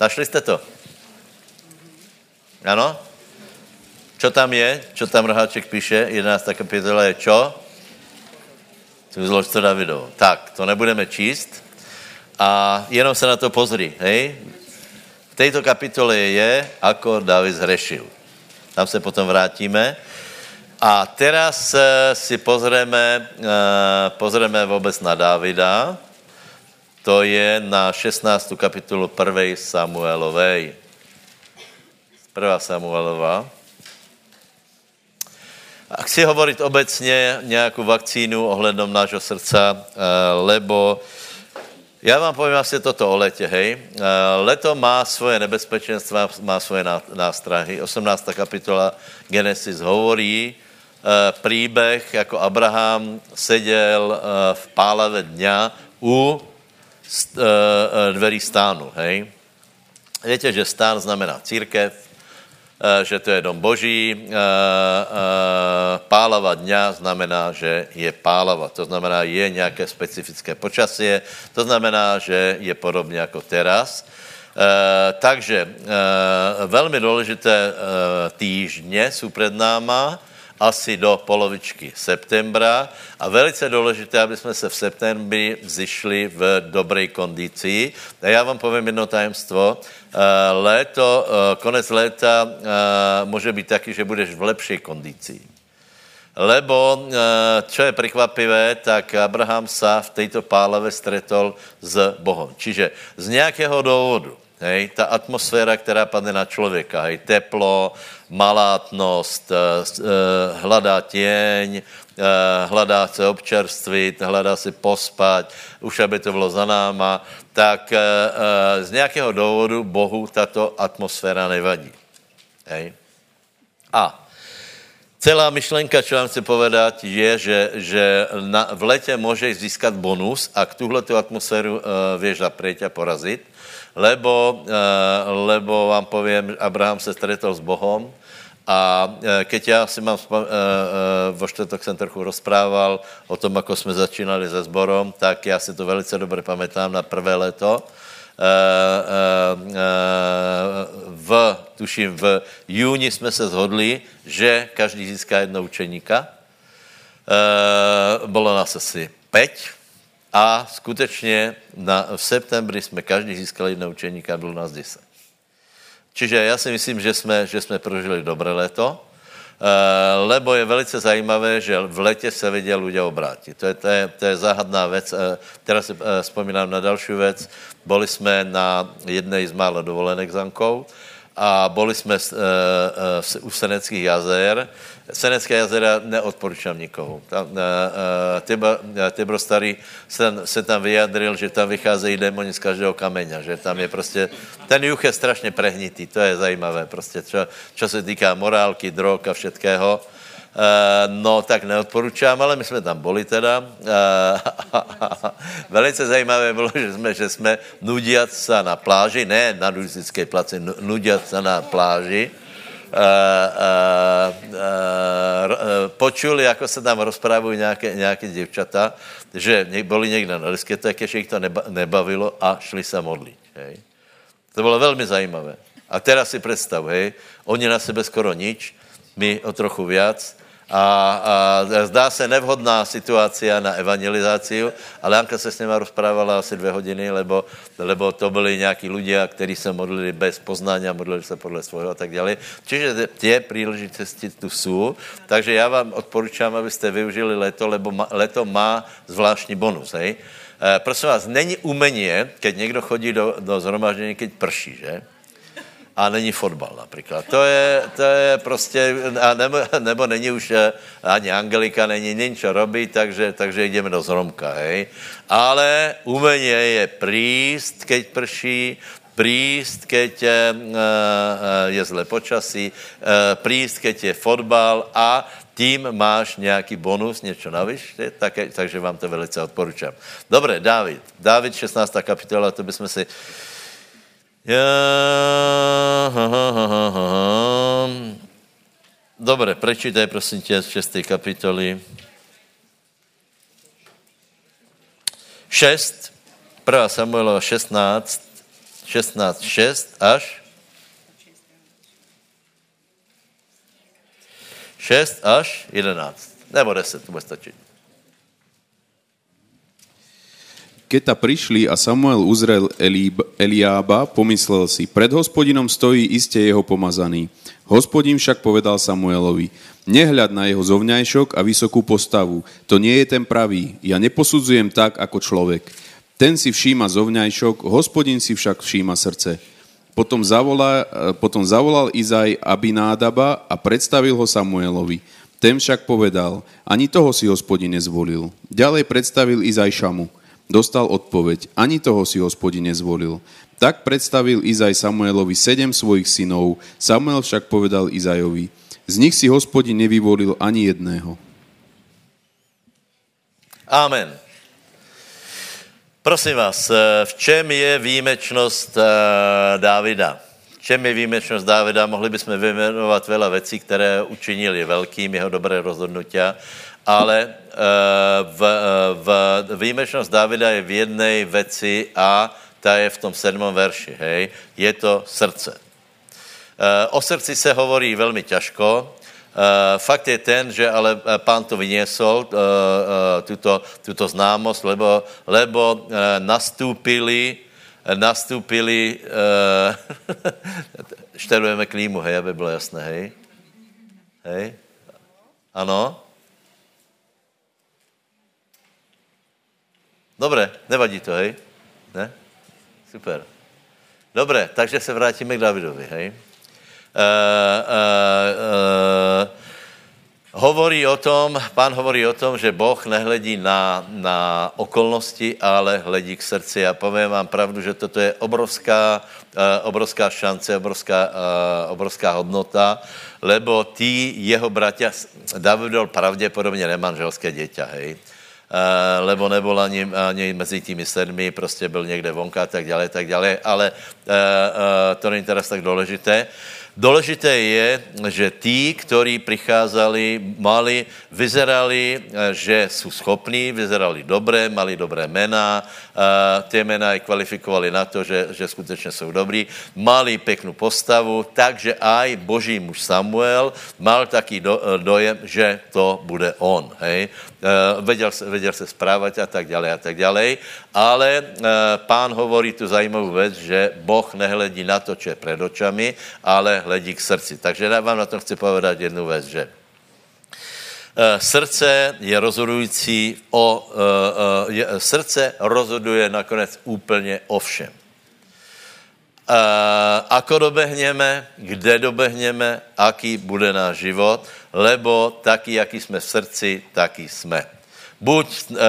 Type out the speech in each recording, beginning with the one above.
Našli jste to? Ano? Čo tam je? Čo tam Rháček píše? 11. kapitola je čo? Zložce Davidovo. Tak, to nebudeme číst. A jenom se na to pozri, hej? V této kapitole je, ako David zhrešil. Tam se potom vrátíme. A teraz si pozrieme, pozrieme vůbec na Davida. To je na 16. kapitolu 1. Samuelovej. 1. Samuelova. A chci hovorit obecně nějakou vakcínu ohledom nášho srdca, lebo já vám povím asi toto o letě, hej. Leto má svoje nebezpečenstva, má svoje nástrahy. 18. kapitola Genesis hovorí, příběh, jako Abraham seděl v pálave dňa u dverí stánu, hej. Víte, že stán znamená církev, že to je dom boží. Pálava dňa znamená, že je pálava. To znamená, je nějaké specifické počasie. To znamená, že je podobně jako teraz. Takže velmi důležité týždně jsou před náma asi do polovičky septembra a velice důležité, aby jsme se v septembri zišli v dobré kondici. A já vám povím jedno tajemstvo. Léto, konec léta může být taky, že budeš v lepší kondici. Lebo, čo je překvapivé, tak Abraham sa v této pálave stretol s Bohem. Čiže z nějakého důvodu, hej, ta atmosféra, která padne na člověka, hej, teplo, malátnost, hledá těň, hledá se občerstvit, hledá si pospat, už aby to bylo za náma, tak z nějakého důvodu Bohu tato atmosféra nevadí. Hej. A celá myšlenka, čo vám chci povedat, je, že, že na, v letě můžeš získat bonus a k tuhle tu atmosféru uh, věš zaprieť a porazit, lebo, uh, lebo vám povím, Abraham se stretol s Bohom a uh, keď já si mám, uh, uh, vo čtvrtok jsem trochu rozprával o tom, ako jsme začínali se sborom, tak já si to velice dobře pamätám na prvé leto, v, tuším, v júni jsme se zhodli, že každý získá jedno učeníka. Bylo nás asi pět a skutečně na, v septembri jsme každý získali jedno učeníka, bylo nás deset. Čiže já si myslím, že jsme, že jsme prožili dobré léto, lebo je velice zajímavé, že v letě se viděl lidé obrátit. To je, to je, to je záhadná věc. Teraz si vzpomínám na další věc. Boli jsme na jedné z mála dovolenek s Ankou a boli jsme u Seneckých jazer. Senecké jazera neodporučám nikomu. Tam, uh, uh, Tibro Starý se, se tam vyjadril, že tam vycházejí démoni z každého kameňa, že tam je prostě, ten juch je strašně prehnitý, to je zajímavé, prostě, čo, čo se týká morálky, drog a všetkého. No, tak neodporučám, ale my jsme tam byli teda. Velice zajímavé bylo, že jsme, že jsme nudiat se na pláži, ne na nudistické place, nudiat se na pláži, Uh, uh, uh, počuli, jako se tam rozprávají nějaké, nějaké děvčata, že byli někde na diskotéce, že jich to neba, nebavilo a šli se modlit. Hej. To bylo velmi zajímavé. A teraz si představ, hej, oni na sebe skoro nič, my o trochu viac, a, a zdá se nevhodná situace na evangelizaci, ale Anka se s nima rozprávala asi dvě hodiny, lebo, lebo to byli nějaký lidé, kteří se modlili bez poznání, modlili se podle svého a tak dále. Čiže tě příležitosti tu jsou, takže já vám odporučám, abyste využili leto, lebo ma, leto má zvláštní bonus. Hej? E, prosím vás, není umenie, keď někdo chodí do, do zhromaždění, keď prší, že? A není fotbal například. To je, to je prostě, a nebo, nebo není už eh, ani Angelika, není nic čo robí, takže, takže jdeme do zromka, hej. Ale umenie je príst, keď prší, príst, keď je, eh, eh, je zle počasí, príst, keď je fotbal a tím máš nějaký bonus, něco navíc, tak, takže vám to velice odporučám. Dobře, David. David, 16. kapitola, to bychom si Dobre, prečítaj prosím tě z 6. kapitoly. 6, 1. Samuelova 16, 16, 6 až 6 až 11. Nebo 10, to bude stačit. Keď ta prišli a Samuel uzrel Elíb, Eliába, pomyslel si, pred hospodinom stojí iste jeho pomazaný. Hospodin však povedal Samuelovi, nehľad na jeho zovňajšok a vysokú postavu, to nie je ten pravý, ja neposudzujem tak ako človek. Ten si všíma zovňajšok, hospodin si však všíma srdce. Potom, zavolá, potom zavolal Izaj Abinádaba a predstavil ho Samuelovi. Ten však povedal, ani toho si hospodin nezvolil. Ďalej predstavil Izaj Šamu. Dostal odpoveď, ani toho si hospodin nezvolil. Tak predstavil Izaj Samuelovi sedem svojich synov, Samuel však povedal Izajovi, z nich si hospodin nevyvolil ani jedného. Amen. Prosím vás, eh, v čem je výjimečnost eh, Dávida? V čem je výjimečnost Dávida? Mohli bychom vyjmenovat veľa věcí, které učinili velkým jeho dobré rozhodnutia, ale eh, v, v, výjimečnost Dávida je v jedné věci a ta je v tom sedmém verši, hej, je to srdce. O srdci se hovorí velmi těžko, fakt je ten, že ale pán to vyniesol, tuto, tuto známost, lebo, lebo nastúpili, nastúpili, šterujeme klímu, hej, aby bylo jasné, hej? Hej? Ano? Dobre, nevadí to, hej? Ne? Super. Dobre, takže se vrátíme k Davidovi, hej? uh, uh, hovorí o tom, pán hovorí o tom, že Boh nehledí na, na okolnosti, ale hledí k srdci. A povím vám pravdu, že toto je obrovská, uh, obrovská šance, obrovská, uh, obrovská hodnota, lebo tí jeho bratia, David byl pravděpodobně nemanželské děťa, hej, Uh, lebo nebol ani, ani mezi tými sedmi, prostě byl někde vonka a tak dále, tak dále, ale uh, uh, to není teraz tak důležité. Důležité je, že tí, kteří přicházeli, mali, vyzerali, eh, že jsou schopní, vyzerali dobré, mali dobré jména, eh, ty jména je kvalifikovali na to, že, že skutečně jsou dobrý, mali pěknou postavu, takže aj boží muž Samuel mal taký do, eh, dojem, že to bude on. Hej? Věděl, věděl se správat a tak dále a tak dále, ale pán hovorí tu zajímavou věc, že Boh nehledí na to, co je před očami, ale hledí k srdci. Takže já vám na tom chci povedat jednu věc, že eh, srdce je rozhodující o, uh, je, srdce rozhoduje nakonec úplně o všem. Ako dobehněme, kde dobehněme, aký bude náš život, lebo taky, jaký jsme v srdci, taky jsme. Buď uh, uh,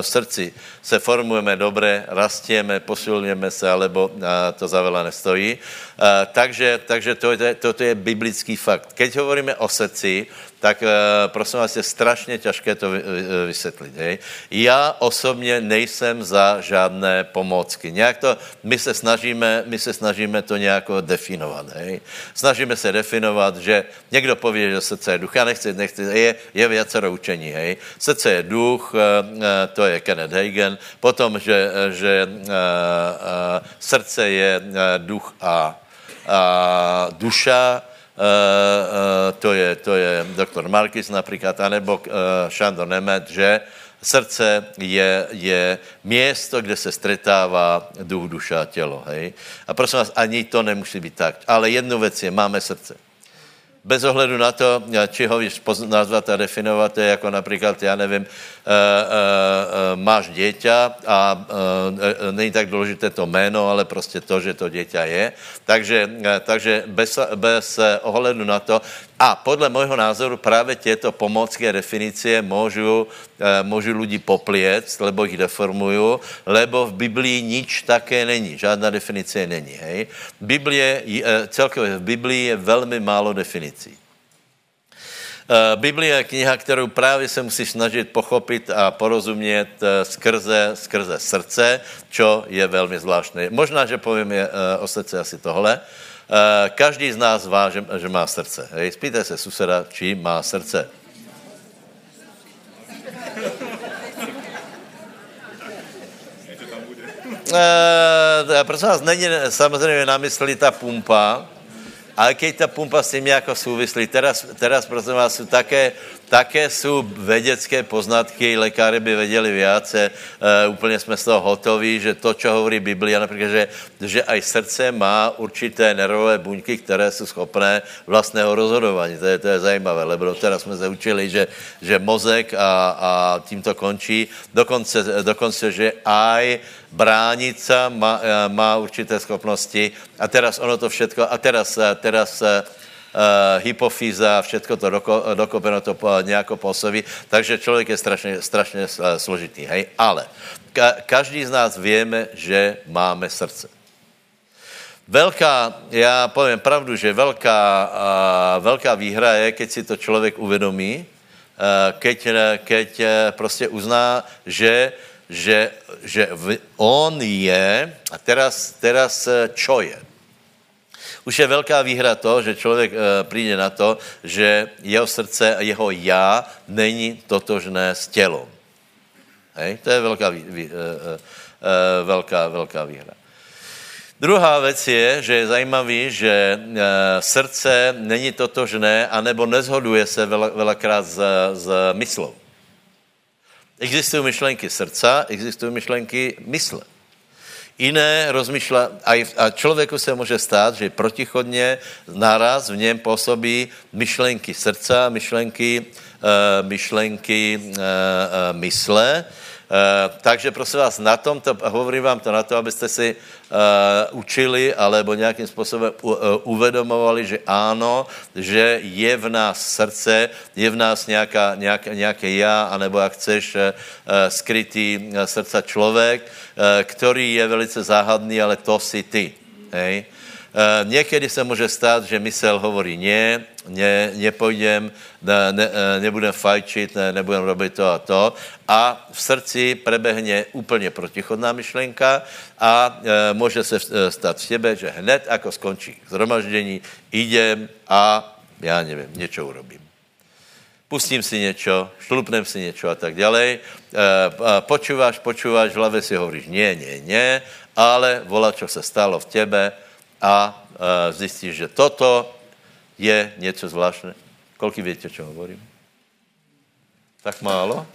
v srdci se formujeme dobře, rastěme, posilujeme se, alebo uh, to za veľa nestojí. Uh, takže takže to je, toto je biblický fakt. Keď hovoríme o srdci, tak uh, prosím vás, je strašně těžké to vysvětlit. Hej. Já osobně nejsem za žádné pomocky. Nějak to, my se snažíme, my se snažíme to nějak definovat. Hej. Snažíme se definovat, že někdo poví, že srdce je duch. Já nechci, nechci je, je věcero učení. Hej. Srdce je duch, uh, to je Kenneth Hagen. Potom, že, že srdce je duch a, a duša, to, je, to je doktor Markis například, anebo uh, Šandor Nemet, že srdce je, je město, kde se stretává duch, duša a tělo. Hej? A prosím vás, ani to nemusí být tak. Ale jednu věc je, máme srdce bez ohledu na to, či ho víš nazvat a definovat, je jako například, já nevím, máš děťa a není tak důležité to jméno, ale prostě to, že to děťa je. Takže, takže bez, bez ohledu na to, a podle mého názoru právě těto pomocké definice můžu, můžu lidi popliec, lebo jich deformuju, lebo v Biblii nič také není, žádná definice není. Hej? Biblie, celkově v Biblii je velmi málo definicí. Biblia je kniha, kterou právě se musíš snažit pochopit a porozumět skrze, skrze srdce, čo je velmi zvláštné. Možná, že povím je, o srdce asi tohle. Každý z nás vá, že, má srdce. Hej, spýtaj se suseda, či má srdce. e, prosím vás, není samozřejmě na mysli ta pumpa, ale keď ta pumpa s tím nějako souvislí, teraz, teraz prosím vás, jsou také, také jsou vědecké poznatky, lékaři by věděli více, uh, úplně jsme z toho hotoví, že to, co hovorí Biblia, například, že, že aj srdce má určité nervové buňky, které jsou schopné vlastného rozhodování. To je, to je zajímavé, lebo teraz jsme se učili, že, že mozek a, a tím to končí. Dokonce, dokonce že aj bránica má, eh, má určité schopnosti a teraz ono to všetko, a teraz, eh, teraz hypofýza, všetko to doko, dokopeno to po, nějako působí, takže člověk je strašně, strašně složitý, hej? Ale ka, každý z nás víme, že máme srdce. Velká, já povím pravdu, že velká, uh, velká výhra je, keď si to člověk uvědomí, uh, keď, keď prostě uzná, že že, že on je, a teraz, teraz eh, čo je? Už je velká výhra to, že člověk e, přijde na to, že jeho srdce a jeho já není totožné s tělom. Hej? To je velká, vý, vý, e, e, velká, velká výhra. Druhá věc je, že je zajímavý, že srdce není totožné, anebo nezhoduje se velakrát s, s myslou. Existují myšlenky srdca, existují myšlenky mysle. Jiné rozmýšlá, a člověku se může stát, že protichodně naraz v něm působí myšlenky srdca, myšlenky, uh, myšlenky uh, uh, mysle, takže prosím vás, na tom, to, hovorím vám to na to, abyste si uh, učili, alebo nějakým způsobem uh, uvedomovali, že ano, že je v nás srdce, je v nás nějaká, nějak, nějaké já, anebo jak chceš, uh, skrytý srdca člověk, uh, který je velice záhadný, ale to si ty. Hej? Uh, někdy se může stát, že mysel hovorí ne, ne, nepojdem, ne, ne, nebudem fajčit, ne, nebudem robit to a to. A v srdci prebehne úplně protichodná myšlenka a e, může se stát v tebe, že hned ako skončí zhromaždění, idem a já nevím, něco urobím. Pustím si něco, šlupnem si něco a tak dále. Počuváš, počuváš, v hlavě si hovoríš, ne, ne, ne, ale volá, co se stalo v tebe a e, zjistíš, že toto je něco zvláštné. Kolik víte, o čem hovorím? Tak málo?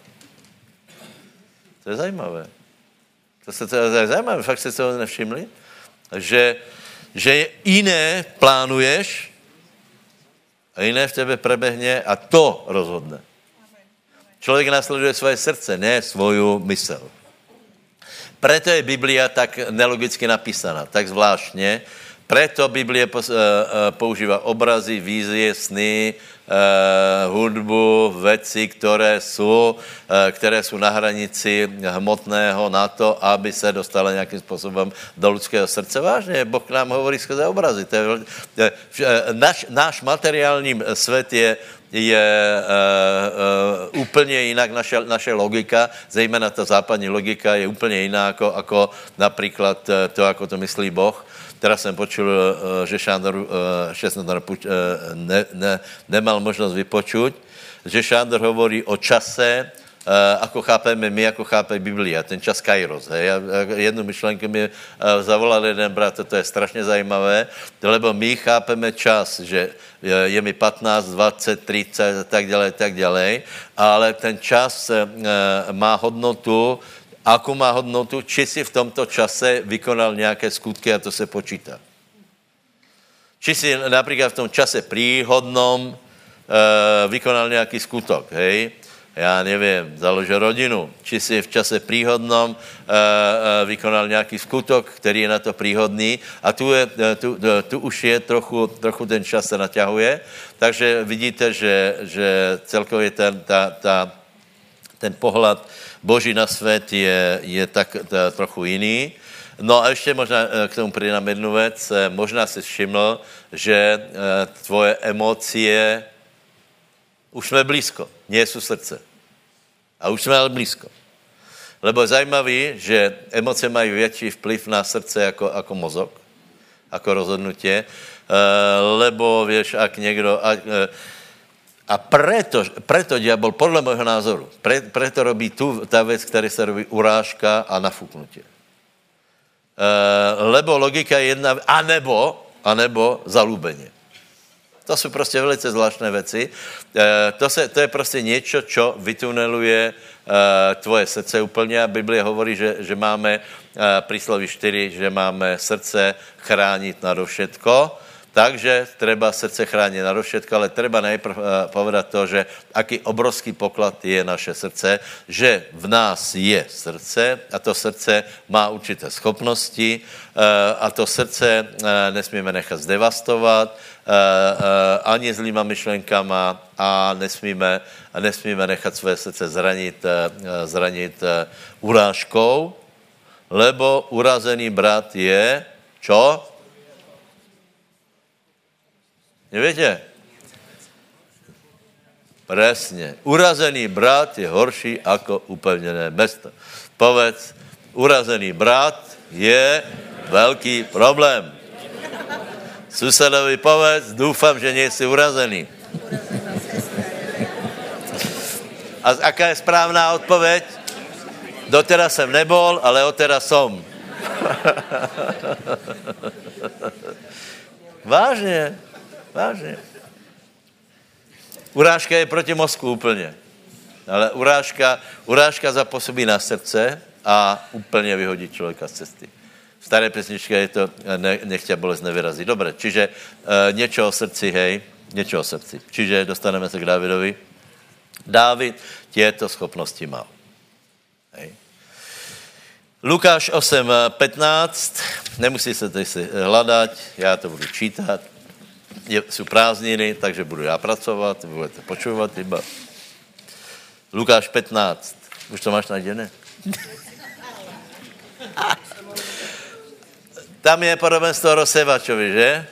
To je zajímavé. To, se, to je zajímavé, fakt jste to nevšimli? Že, že jiné plánuješ a jiné v tebe prebehne a to rozhodne. Člověk následuje svoje srdce, ne svoju mysl. Preto je Biblia tak nelogicky napísaná, tak zvláštně, Preto Biblie eh, eh, používá obrazy, vízie, sny, eh, hudbu, věci, které jsou, které jsou na hranici hmotného na to, aby se dostala nějakým způsobem do lidského srdce. Vážně, Boh nám hovorí skrze obrazy. To je, naš, náš materiální svět je, je uh, uh, úplně jinak, naše, naše logika, zejména ta západní logika je úplně jiná, jako, jako například to, jako to myslí Boh. Teraz jsem počul, eh, že Šándor, eh, Šesnodor eh, ne, ne, nemal možnost vypočuť, že Šándor hovorí o čase, ako chápeme my, ako chápe Biblia, ten čas Kairos. Hej. Jednu myšlenku mi zavolal jeden brat, to je strašně zajímavé, lebo my chápeme čas, že je mi 15, 20, 30 a tak dále, tak dále, ale ten čas má hodnotu, Ako má hodnotu, či si v tomto čase vykonal nějaké skutky a to se počítá. Či si například v tom čase príhodnom e, vykonal nějaký skutok, hej? Já nevím, založil rodinu. Či si v čase príhodnom e, e, vykonal nějaký skutok, který je na to príhodný. A tu, je, tu, tu už je trochu, trochu ten čas se naťahuje. Takže vidíte, že, že celkově ten, ta, ta, ten pohled Boží na svět je, je tak ta, trochu jiný. No a ještě možná eh, k tomu přidám jednu věc. Eh, možná si všiml, že eh, tvoje emocie už jsme blízko, jsou srdce. A už jsme ale blízko. Lebo je zajímavý, že emoce mají větší vplyv na srdce jako, jako mozok, jako rozhodnutě, lebo víš, ak někdo, ak, a preto, preto diabol, podle mého názoru, pre, preto robí tu ta věc, která se robí urážka a nafuknutí. lebo logika je jedna, anebo, anebo zalúbenie. To jsou prostě velice zvláštné věci. E, to, se, to je prostě něco, čo vytuneluje e, tvoje srdce úplně a Biblia hovorí, že, že máme, e, prísloví 4, že máme srdce chránit na všetko takže treba srdce chránit na všetko, ale treba najprv uh, povedat to, že aký obrovský poklad je naše srdce, že v nás je srdce a to srdce má určité schopnosti uh, a to srdce uh, nesmíme nechat zdevastovat ani zlýma myšlenkama a nesmíme, nesmíme nechat své srdce zranit, zranit urážkou, lebo urazený brat je, čo? Nevíte? Presně. Urazený brat je horší jako upevněné mesto. Povedz, urazený brat je velký problém. Susedovi povedz, doufám, že nejsi urazený. A jaká je správná odpověď? Dotera jsem nebol, ale otera som. Vážně. Vážně. Urážka je proti mozku úplně. Ale urážka, urážka zapůsobí na srdce a úplně vyhodí člověka z cesty. V staré pesničce je to ne, nechtěl bolest nevyrazit. Dobře, čiže e, něco o srdci, hej, něco o srdci. Čiže dostaneme se k Dávidovi. Dávid těto schopnosti mal. Hej. Lukáš 8, 15, nemusí se tady si hledat, já to budu čítat je, jsou prázdniny, takže budu já pracovat, budete počovat iba. Lukáš 15. Už to máš najděné? tam je podobenstvo rozsevačovi, že?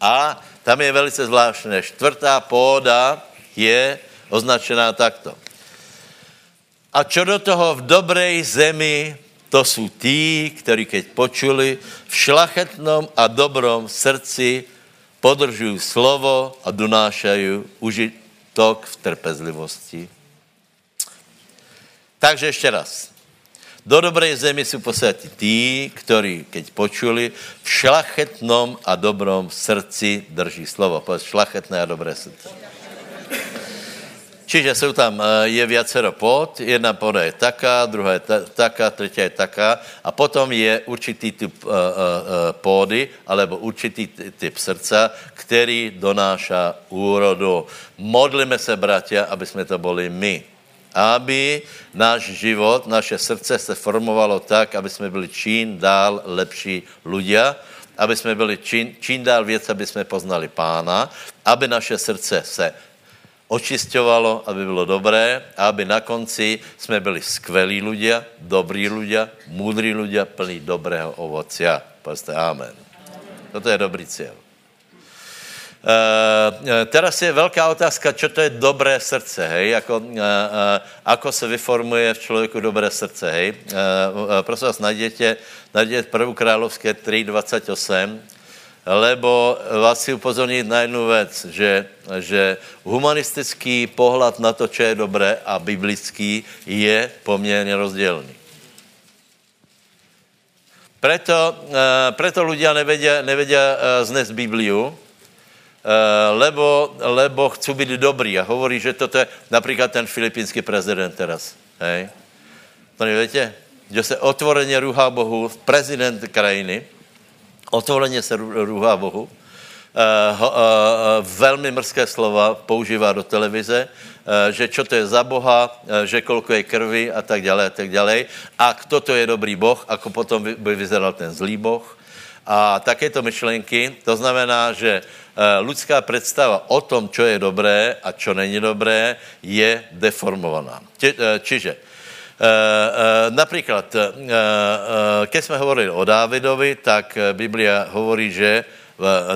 A tam je velice zvláštné. Čtvrtá póda je označená takto. A čo do toho v dobrej zemi to jsou tí, kteří keď počuli v šlachetnom a dobrom srdci podržují slovo a donášají užitok v trpezlivosti. Takže ještě raz. Do dobrej zemi jsou posvětí tí, kteří, keď počuli, v šlachetnom a dobrom srdci drží slovo. Povedz šlachetné a dobré srdce. Čiže jsou tam, eh, je viacero pod, jedna poda je taká, druhá je taká, třetí je taká a potom je určitý typ uh, uh, pódy alebo určitý typ srdca, který donáša úrodu. Modlíme se, bratia, aby jsme to byli my. Aby náš život, naše srdce se formovalo tak, aby jsme byli čím dál lepší ľudia, aby jsme byli čím, čím dál věc, aby jsme poznali pána, aby naše srdce se očisťovalo, aby bylo dobré a aby na konci jsme byli skvělí ľudia, dobrý ľudia, múdrý ľudia, plní dobrého ovocia. Prostě amen. Toto je dobrý cíl. Uh, teraz je velká otázka, čo to je dobré srdce, hej? Jako, uh, uh, ako se vyformuje v člověku dobré srdce, hej? Uh, uh, prosím vás, najděte, najděte 1. královské 3.28, lebo vás si upozornit na jednu věc, že, že humanistický pohled na to, co je dobré a biblický je poměrně rozdělný. Preto, eh, preto ľudia nevedia, nevedia eh, znes Bibliu, eh, lebo, lebo chcú byť dobrí a hovorí, že toto je například ten filipínský prezident teraz. Hej? To nevíte? Že se otvoreně rúhá Bohu, prezident krajiny, otvoreně se růhá Bohu, Uh, uh, uh, velmi mrzké slova používá do televize, uh, že čo to je za Boha, uh, že kolko je krvi a tak dále a tak dále. A kdo to je dobrý Boh, ako potom by vyzeral ten zlý Boh. A takéto myšlenky, to znamená, že uh, lidská představa o tom, čo je dobré a čo není dobré, je deformovaná. Či, čiže například, uh, uh, keď jsme hovorili o Dávidovi, tak Biblia hovorí, že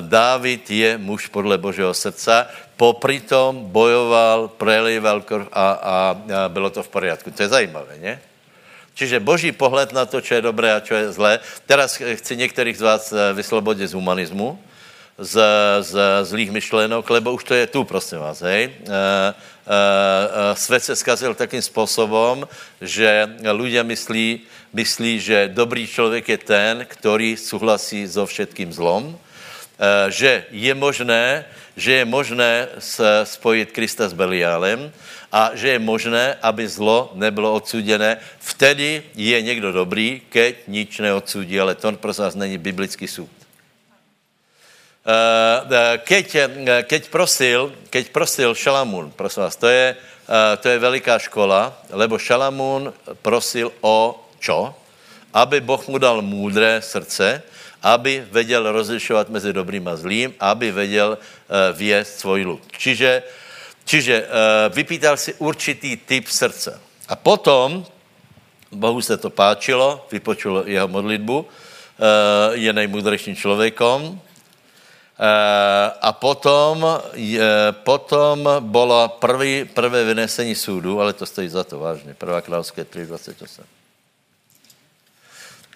Dávid je muž podle Božího srdca, popritom bojoval, prelíval krv a, a, bylo to v poriadku. To je zajímavé, ne? Čiže boží pohled na to, co je dobré a co je zlé. Teraz chci některých z vás vyslobodit z humanismu, z, z zlých myšlenok, lebo už to je tu, prosím vás, hej. E, e, e, svět se zkazil takým způsobem, že ľudia myslí, myslí, že dobrý člověk je ten, který souhlasí so všetkým zlom, e, že je možné, že je možné spojit Krista s Beliálem a že je možné, aby zlo nebylo odsuděné. Vtedy je někdo dobrý, keď nič neodsudí, ale to pro nás není biblický soud. Eh, eh, keď, eh, keď, prosil, keď prosil Šalamún, prosím vás, to je, to je veliká škola, lebo Šalamún prosil o čo? Aby Boh mu dal múdré srdce, aby věděl rozlišovat mezi dobrým a zlým, aby věděl věst svůj lud. Čiže, čiže vypýtal si určitý typ srdce. A potom, Bohu se to páčilo, vypočul jeho modlitbu, je nejmudrejším člověkom, a potom, potom bylo prvý, prvé vynesení súdu, ale to stojí za to vážně. Prvá královské 3.28.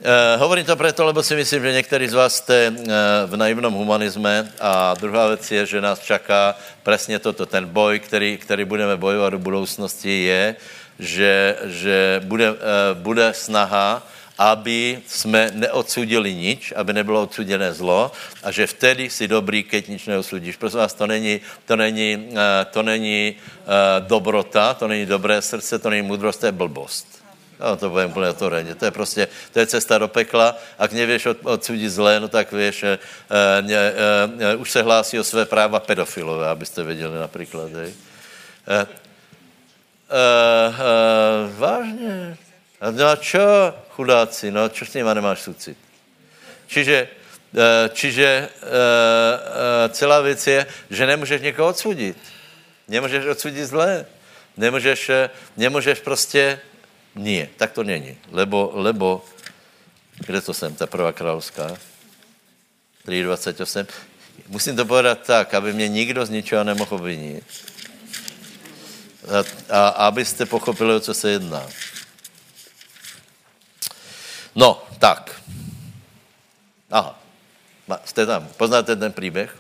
Uh, hovorím to proto, lebo si myslím, že někteří z vás jste uh, v naivnom humanisme a druhá věc je, že nás čaká přesně toto. Ten boj, který, který budeme bojovat do budoucnosti je, že, že bude, bude snaha aby jsme neodsudili nič, aby nebylo odsuděné zlo a že vtedy si dobrý, keď nič neodsudíš. Prosím vás, to není, to není, eh, to není uh, dobrota, to není dobré srdce, to není moudrost, to je blbost. No, to bude úplně to redě. To je prostě, to je cesta do pekla. Ak nevěš od, odsudit zlé, no tak víš, uh, ne, uh, už se hlásí o své práva pedofilové, abyste věděli například. Uh, uh, uh, vážně. No a čo, chudáci, no čo s nima nemáš sucit? Čiže, eh, čiže eh, eh, celá věc je, že nemůžeš někoho odsudit. Nemůžeš odsudit zlé. Nemůžeš, nemůžeš prostě, nie, tak to není. Lebo, lebo, kde to jsem, ta prvá královská? 3.28. Musím to povedat tak, aby mě nikdo z ničeho nemohl vinit. A, a abyste pochopili, o co se jedná. No, tak. Aha, jste tam, poznáte ten příběh?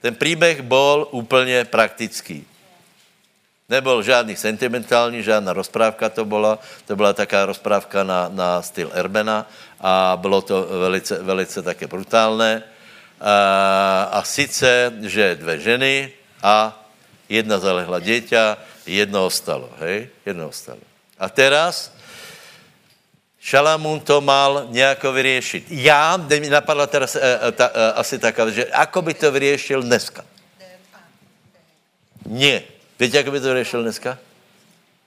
Ten příběh byl úplně praktický. Nebyl žádný sentimentální, žádná rozprávka to byla. To byla taká rozprávka na, na styl Erbena a bylo to velice, velice také brutálné. A, a sice, že dvě ženy a jedna zalehla dieťa, jedno ostalo, hej? Jedno ostalo. A teraz Šalamún to mal nějako vyřešit. Já, mi napadla teraz e, ta, e, asi taká, že ako by to vyřešil dneska? Ne. Víte, jak by to vyřešil dneska?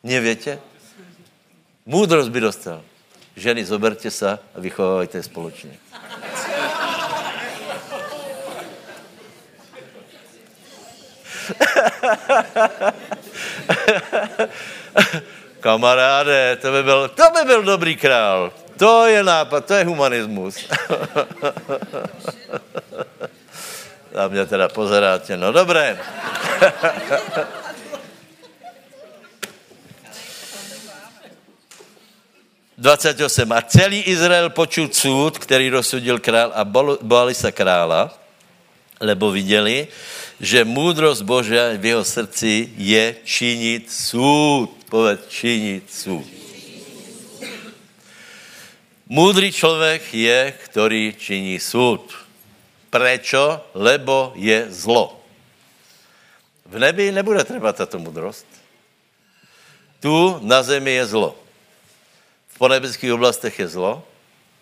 Nevětě? Můdrost by dostal. Ženy, zoberte se a vychovávajte společně. Kamaráde, to by byl, to by byl dobrý král. To je nápad, to je humanismus. Na mě teda pozeráte, no dobré. A celý Izrael počul cud, který rozsudil král a báli se krála, lebo viděli, že můdrost Bože v jeho srdci je činit soud povedz činit soud. Múdrý člověk je, který činí soud. Prečo? Lebo je zlo. V nebi nebude třeba tato mudrost. Tu na zemi je zlo. V ponebeckých oblastech je zlo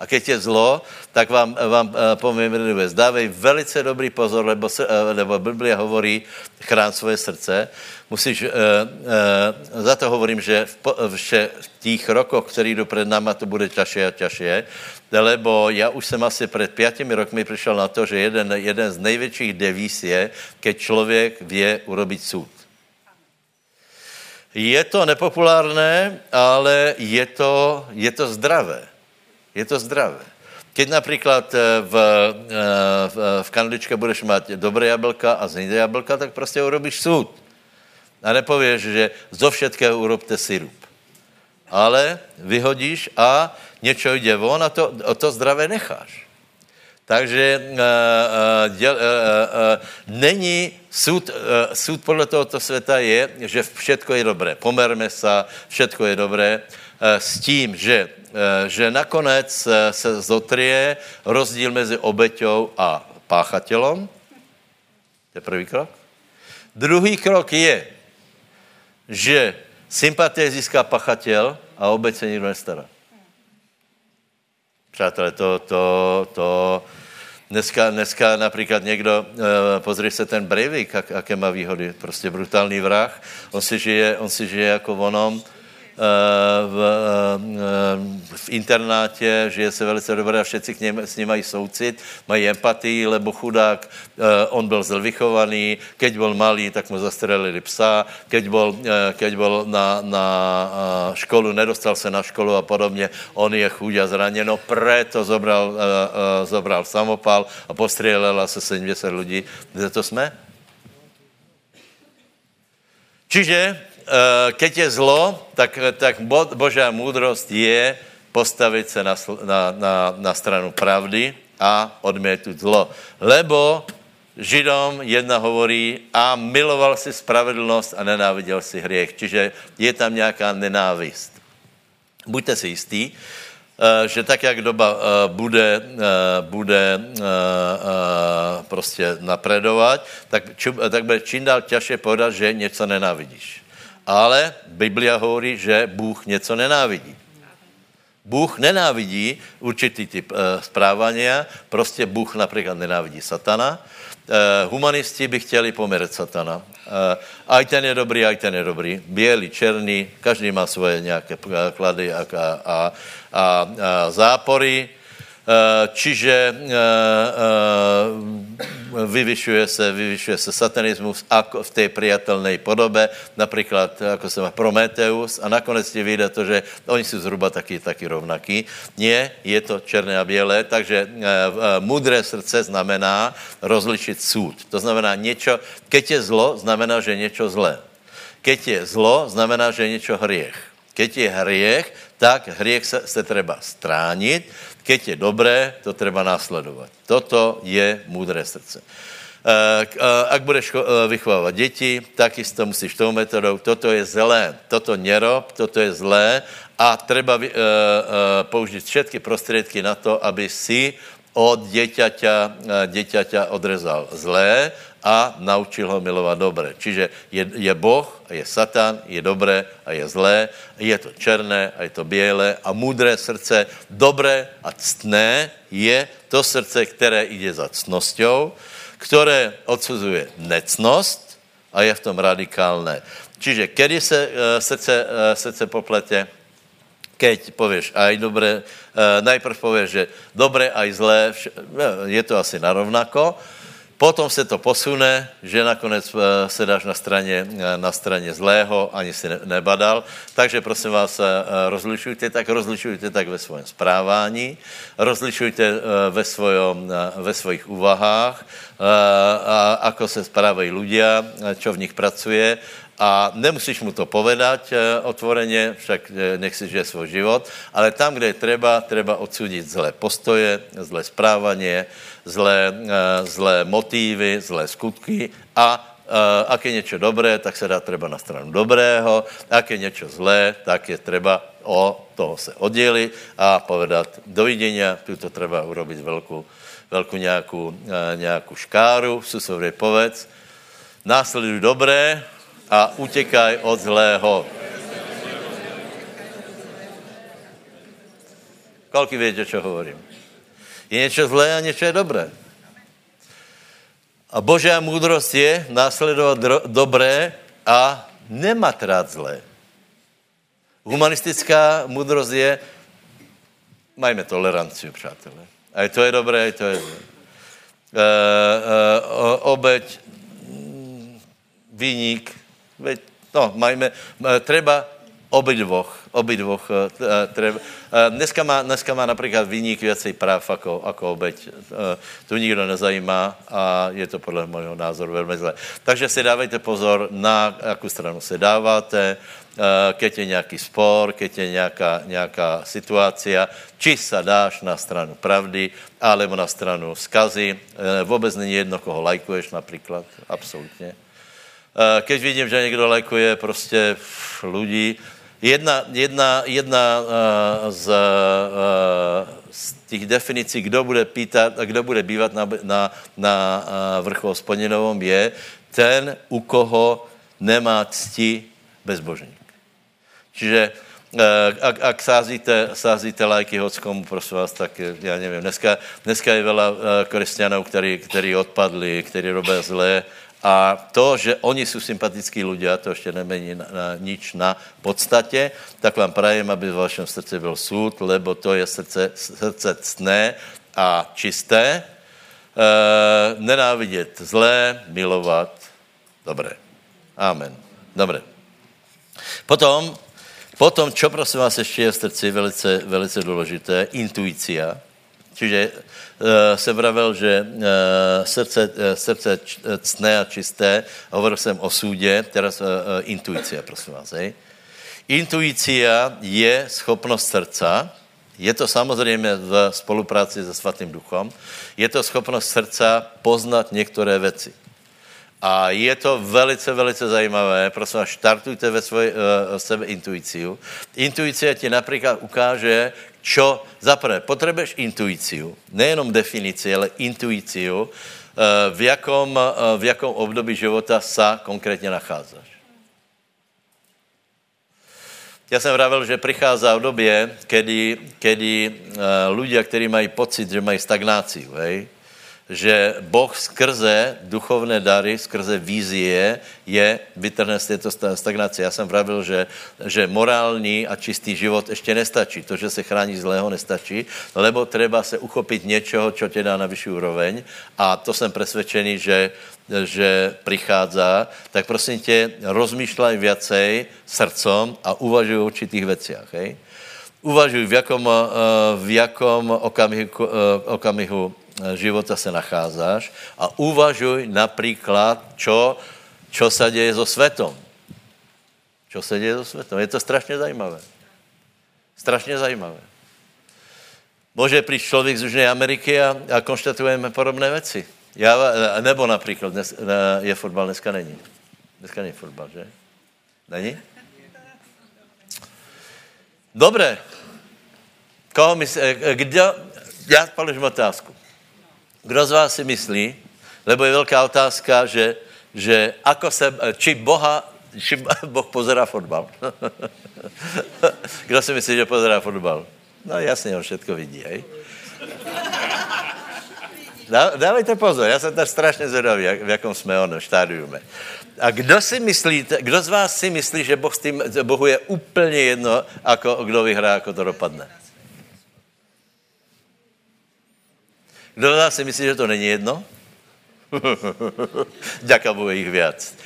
a keď je zlo, tak vám, vám eh, povím věc. Dávej velice dobrý pozor, lebo, se, eh, lebo Biblia hovorí, chrán svoje srdce. Musíš, uh, uh, za to hovorím, že v, že v těch rokoch, který jdou před náma, to bude ťažšie a ťažšie, lebo já už jsem asi před pětimi rokmi přišel na to, že jeden, jeden z největších devíz je, keď člověk vě urobit soud. Je to nepopulárné, ale je to, je to zdravé. Je to zdravé. Keď například eh, v, eh, v, v kandičce budeš mít dobré jablka a zhnidé jablka, tak prostě urobíš soud. A nepověš, že zo všetkého urobte sirup. Ale vyhodíš a něco jde von a to, to zdravé necháš. Takže uh, uh, děl, uh, uh, není Súd, uh, súd podle tohoto světa je, že všetko je dobré. Pomerme se, všetko je dobré. Uh, s tím, že, uh, že nakonec uh, se zotrie rozdíl mezi obeťou a páchatelom. To je prvý krok. Druhý krok je, že sympatie získá pachatel a obeť se nikdo nestará. Přátelé, to, to, to, Dneska, dneska například někdo, uh, pozri se ten Breivik, jak, jaké má výhody, prostě brutální vrah, on si žije, on si žije jako vonom, v, eh, v internátě, žije se velice dobře a všetci k něm, s ním mají soucit, mají empatii, lebo chudák, eh, on byl zl vychovaný, keď byl malý, tak mu zastrelili psa, keď byl, eh, keď byl na, na školu, nedostal se na školu a podobně, on je chuť a zraněno, preto zobral, zobral samopal a postřelil se 70 lidí. Kde to jsme? Čiže keď je zlo, tak, tak božá moudrost je postavit se na, na, na, na stranu pravdy a odmětut zlo. Lebo Židom jedna hovorí a miloval si spravedlnost a nenáviděl si hriech. Čiže je tam nějaká nenávist. Buďte si jistí, eh, že tak, jak doba eh, bude, bude prostě napredovat, tak, tak bude čím dál těžší povedat, že něco nenávidíš. Ale Biblia hovorí, že Bůh něco nenávidí. Bůh nenávidí určitý typ e, správania, prostě Bůh například nenávidí satana. E, humanisti by chtěli poměřit satana. E, aj ten je dobrý, aj ten je dobrý. Bělý, černý, každý má svoje nějaké klady a, a, a, a zápory. Eh, čiže eh, eh, vyvyšuje se, vyvyšuje se satanismus v té přijatelné podobe, například, jako se má Prometeus, a nakonec ti vyjde to, že oni jsou zhruba taky, taky rovnaký. Nie, je to černé a bělé, takže mudré srdce znamená rozlišit súd. To znamená něco, keď je zlo, znamená, že je něco zlé. Keď je zlo, znamená, že je něco hriech. Keď je hriech, tak hriech se, se treba stránit Keď je dobré, to treba následovat. Toto je moudré srdce. Eh, eh, ak budeš eh, vychovávat děti, taky to musíš tou metodou. Toto je zlé, toto nerob, toto je zlé a treba použít všetky prostředky na to, aby si od děťaťa, děťaťa odrezal zlé a naučil ho milovat dobré. Čiže je, je Boh a je Satan, je dobré a je zlé, je to černé a je to bělé a mudré srdce, dobré a ctné je to srdce, které jde za cnostou, které odsuzuje necnost a je v tom radikálné. Čiže kedy se uh, srdce, uh, srdce poplete, keď pověš aj dobré, uh, najprv pověš, že dobré aj zlé, vš- je to asi narovnako, Potom se to posune, že nakonec eh, se dáš na straně, eh, na straně zlého, ani si nebadal. Takže prosím vás, eh, rozlišujte tak, rozlišujte tak ve svém správání, rozlišujte ve, svojom, ve svojich úvahách, ako se správají ľudia, čo v nich pracuje a nemusíš mu to povedať otvoreně, však nech si žije svůj život, ale tam, kde je treba, treba odsudit zlé postoje, zlé správanie, zlé, eh, zlé motívy, zlé skutky a Uh, ak je něco dobré, tak se dá třeba na stranu dobrého, ak je něco zlé, tak je třeba o toho se oddělit a povedat dovidenia, tu to třeba urobit velkou, velkou nějakou, uh, nějakou škáru, susově povedz, následuj dobré a utěkaj od zlého. Kolik vědě, čo hovorím? Je něco zlé a něco je dobré. A božá moudrost je následovat dobré a nemat rád zlé. Humanistická moudrost je, majme toleranci, přátelé. A to je dobré, a to je zlé. E, e, obeď, výnik, veď, no, majme, treba Obidvoch, obidvoch. Treba. Dneska má, dneska má například výnik věcí práv jako, jako obeď. To nikdo nezajímá a je to podle mého názoru velmi zlé. Takže si dávejte pozor, na jakou stranu se dáváte, keď je nějaký spor, keď je nějaká, nějaká situácia, či se dáš na stranu pravdy, alebo na stranu skazy. Vůbec není jedno, koho lajkuješ například, absolutně. Keď vidím, že někdo lajkuje prostě ľudí, Jedna, jedna, jedna uh, z, uh, z těch definicí, kdo bude, pýtat, kdo bude bývat na, na, na vrchu hospodinovom, je ten, u koho nemá cti bezbožník. Čiže ak, ak sázíte, sázíte lajky hockomu, prosím vás, tak já nevím, dneska, dneska je veľa křesťanů, který, který odpadli, který robí zlé a to, že oni jsou sympatický ľudia, to ještě nemení na, na, nič na podstatě, tak vám prajem, aby v vašem srdci byl soud, lebo to je srdce, srdce ctné a čisté. E, nenávidět zlé, milovat dobré. Amen. Dobré. Potom, potom, čo prosím vás ještě je v srdci velice, velice důležité, intuicia. Čiže uh, jsem vravel, že uh, srdce, uh, srdce cné a čisté, hovoril jsem o súdě, teraz intuicia, prosím vás. Hej. Intuicia je schopnost srdca, je to samozřejmě v spolupráci se Svatým duchom, je to schopnost srdca poznat některé věci. A je to velice, velice zajímavé. Prosím vás, štartujte ve svoji, uh, sebe intuiciu. Intuice ti například ukáže, čo, zaprvé, potřebuješ intuiciu, nejenom definici, ale intuiciu, uh, v jakom, uh, v jakom období života sa konkrétně nacházíš. Já jsem vravil, že přichází v době, kedy, kedy uh, kteří mají pocit, že mají stagnáciu, hej, že Boh skrze duchovné dary, skrze vízie je vytrhne z této stagnace. Já jsem pravil, že, že morální a čistý život ještě nestačí. To, že se chrání zlého, nestačí, lebo treba se uchopit něčeho, čo tě dá na vyšší úroveň. A to jsem přesvědčený, že, že přichází. Tak prosím tě, rozmýšlej viacej srdcom a uvažuj o určitých věcech. Uvažuj, v jakom, eh, v jakom okamihu, eh, okamihu života se nacházíš a uvažuj například, čo, čo se děje so světom. Čo se děje so světom. Je to strašně zajímavé. Strašně zajímavé. Může přijít člověk z Jižní Ameriky a, a konštatujeme podobné věci. Já, nebo například, dnes, je fotbal, dneska není. Dneska není fotbal, že? Není? Dobré. Koho myslí, kdo, já položím otázku. Kdo z vás si myslí, lebo je velká otázka, že, že ako se, či Boha, či Boh pozerá fotbal. Kdo si myslí, že pozerá fotbal? No jasně, on všetko vidí, hej? Dávejte pozor, já jsem tak strašně zvědavý, v jakom jsme ono, štádiume. A kdo si myslí, kdo z vás si myslí, že boh s tým, Bohu je úplně jedno, ako, kdo vyhrá, ako to dopadne? Kdo vás si myslí, že to není jedno? Ďaká bude jich víc.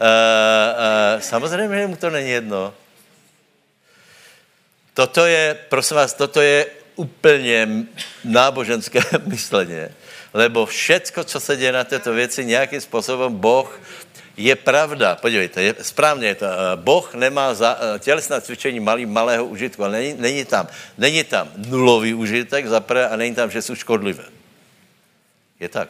Uh, uh, samozřejmě mu to není jedno. Toto je, prosím vás, toto je úplně náboženské myšlení, lebo všecko, co se děje na této věci, nějakým způsobem Boh je pravda, podívejte, je, správně je to, uh, Boh nemá za, tělesná cvičení malý, malého užitku, ale není, není tam, není tam nulový užitek za a není tam, že jsou škodlivé. Je tak.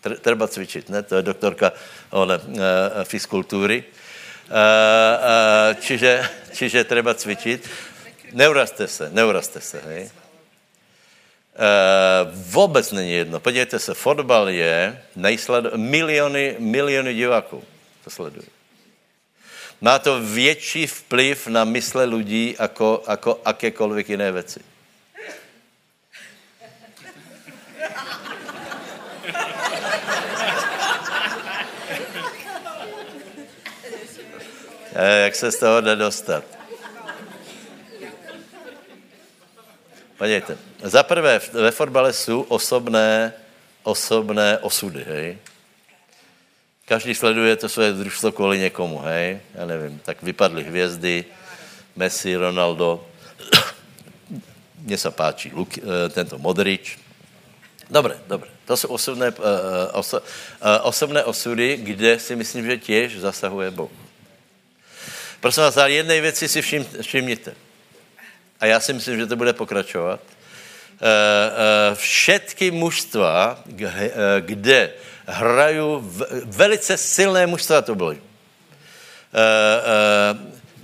Treba cvičit, ne? To je doktorka one, uh, fizkultury. Uh, uh, čiže, čiže treba cvičit. Neurazte se, neurazte se, hej. Uh, vůbec není jedno. Podívejte se, fotbal je nejsled... miliony, miliony diváků to sledují. Má to větší vplyv na mysle lidí, jako, jako akékoliv jiné věci. Jak se z toho jde dostat? Podívejte, za prvé ve fotbale jsou osobné, osobné osudy, hej. Každý sleduje to své družstvo kvůli někomu, hej. Já nevím, tak vypadly hvězdy, Messi, Ronaldo, mně se páčí Luk, eh, tento Modrič. Dobre, dobre. To jsou osobné, uh, oso, uh, osobné osudy, kde si myslím, že těž zasahuje Boh. Prosím vás, ale jedné věci si všim, všimněte. A já si myslím, že to bude pokračovat. Uh, uh, všetky mužstva, kde hrajou velice silné mužstva, to bylo.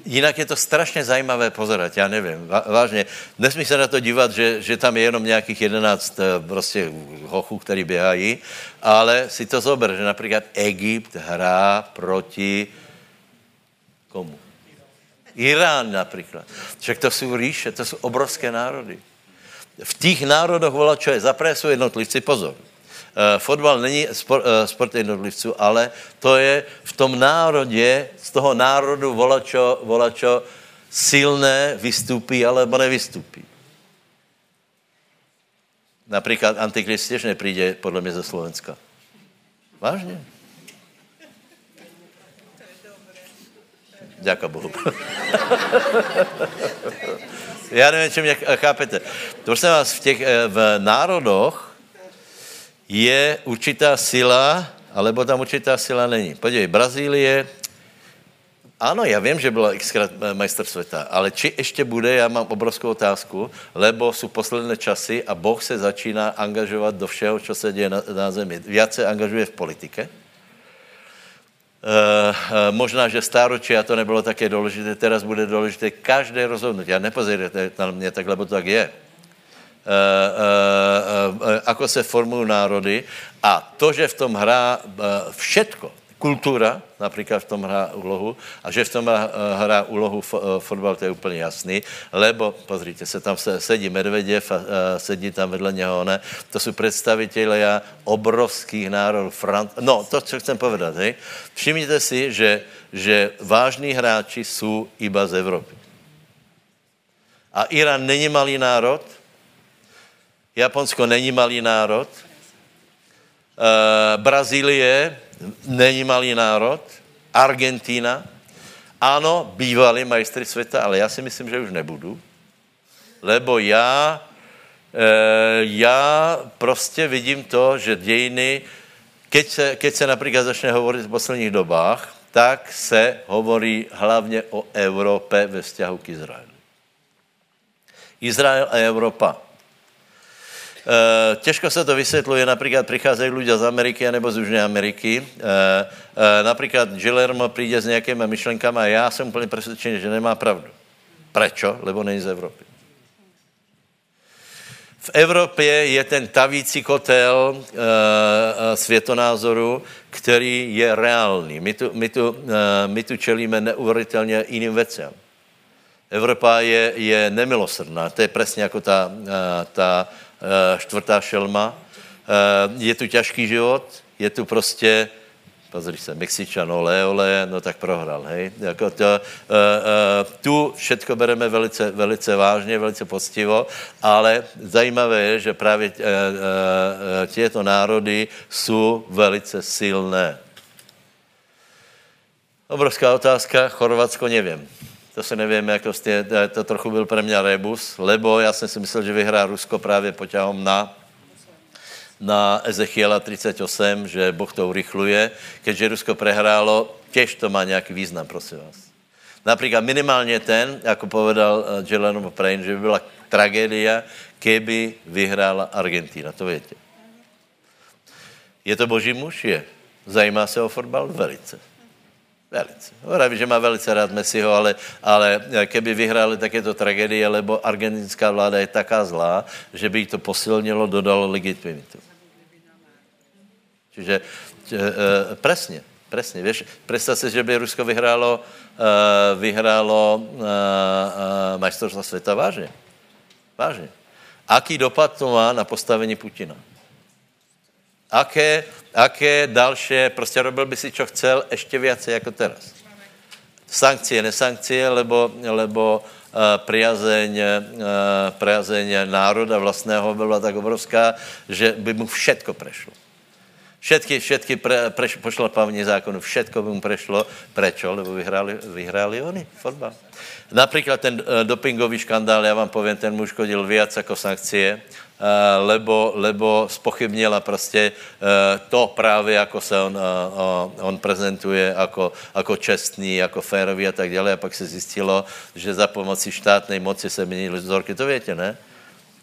Jinak je to strašně zajímavé pozorovat, já nevím, vážně. Nesmí se na to dívat, že, že tam je jenom nějakých jedenáct eh, prostě hochů, který běhají, ale si to zober, že například Egypt hrá proti komu? Irán například. Však to jsou říše, to jsou obrovské národy. V těch národech volá, čo je, zaprvé jsou jednotlivci, pozor. Uh, fotbal není sport, uh, sport jednotlivců, ale to je v tom národě, z toho národu volačo, volačo silné vystupí, alebo nevystupí. Například Antikrist těž nepríde podle mě ze Slovenska. Vážně. Děkuji Bohu. Já nevím, čem jak chápete. Prosím vás, v těch eh, v národoch je určitá sila, alebo tam určitá sila není. Podívej, Brazílie, ano, já vím, že byla xkrát majster světa, ale či ještě bude, já mám obrovskou otázku, lebo jsou posledné časy a Boh se začíná angažovat do všeho, co se děje na, na zemi. Viac se angažuje v politike. Uh, uh, možná, že stáročí a to nebylo také důležité, teraz bude důležité každé rozhodnutí. Já nepozorujete na mě tak, lebo to tak je. Eh, eh, eh, ako se formují národy a to, že v tom hrá všetko, kultura například v tom hrá úlohu a že v tom hrá úlohu fotbal, to je úplně jasný, lebo, pozrite se, tam sedí Medveděv a sedí tam vedle něho, ne? To jsou představitelé obrovských národů. Fran... No, to, co chcem povedat, hej? Všimněte si, že, že vážní hráči jsou iba z Evropy. A Irán není malý národ, Japonsko není malý národ. Brazílie není malý národ. Argentina. Ano, bývalý majstry světa, ale já si myslím, že už nebudu. Lebo já, e, já prostě vidím to, že dějiny, keď se, keď se například začne hovorit v posledních dobách, tak se hovorí hlavně o Evropě ve vzťahu k Izraeli. Izrael a Evropa. Eh, těžko se to vysvětluje, například přicházejí lidé z Ameriky nebo z Jižní Ameriky. Eh, eh, například Gillermo přijde s nějakými myšlenkami a já jsem úplně přesvědčený, že nemá pravdu. Prečo? Lebo není z Evropy. V Evropě je ten tavící kotel e, světonázoru, který je reálný. My tu, my tu, e, my tu čelíme neuvěřitelně jiným věcem. Evropa je, je nemilosrdná. To je přesně jako ta, ta čtvrtá šelma. Eh, je tu těžký život, je tu prostě, pozri se, Mexičan, ole, ole, no tak prohrál, hej. Jako to, uh, tu všetko bereme velice, velice vážně, velice poctivo, ale zajímavé je, že právě těto národy jsou velice silné. Obrovská otázka, Chorvatsko nevím to se nevím, jako jste, to trochu byl pro mě rebus, lebo já jsem si myslel, že vyhrá Rusko právě poťahom na, na Ezechiela 38, že Boh to urychluje. Keďže Rusko prehrálo, těž to má nějaký význam, prosím vás. Například minimálně ten, jako povedal eh, Jeleno Prain, že by byla tragédia, keby vyhrála Argentina, to víte. Je to boží muž? Je. Zajímá se o fotbal? Velice. Velice. Hovorí, že má velice rád Messiho, ale, ale keby vyhráli, tak je to tragédie, lebo argentinská vláda je taká zlá, že by jí to posilnilo, dodalo legitimitu. Čiže e, presně, presně. Víš, představ si, že by Rusko vyhrálo, e, vyhrálo e, e, majstrovství světa vážně. Vážně. Aký dopad to má na postavení Putina? Aké, aké další, prostě robil by si, čo chcel, ještě více jako teraz. Sankcie, nesankcie, lebo, lebo uh, priazeň, uh, priazeň národa vlastného byla tak obrovská, že by mu všetko prešlo. Všetky, všetky pre, pre, pošlapávání zákonu, všetko by mu prešlo. Prečo? Lebo vyhráli, vyhráli oni fotbal. Například ten uh, dopingový škandál, já vám povím, ten mu škodil viac jako sankcie, lebo, lebo spochybnila prostě uh, to právě, jako se on, uh, on prezentuje, jako, jako čestný, jako férový a tak dále. A pak se zjistilo, že za pomocí štátnej moci se měnily vzorky. To větě, ne?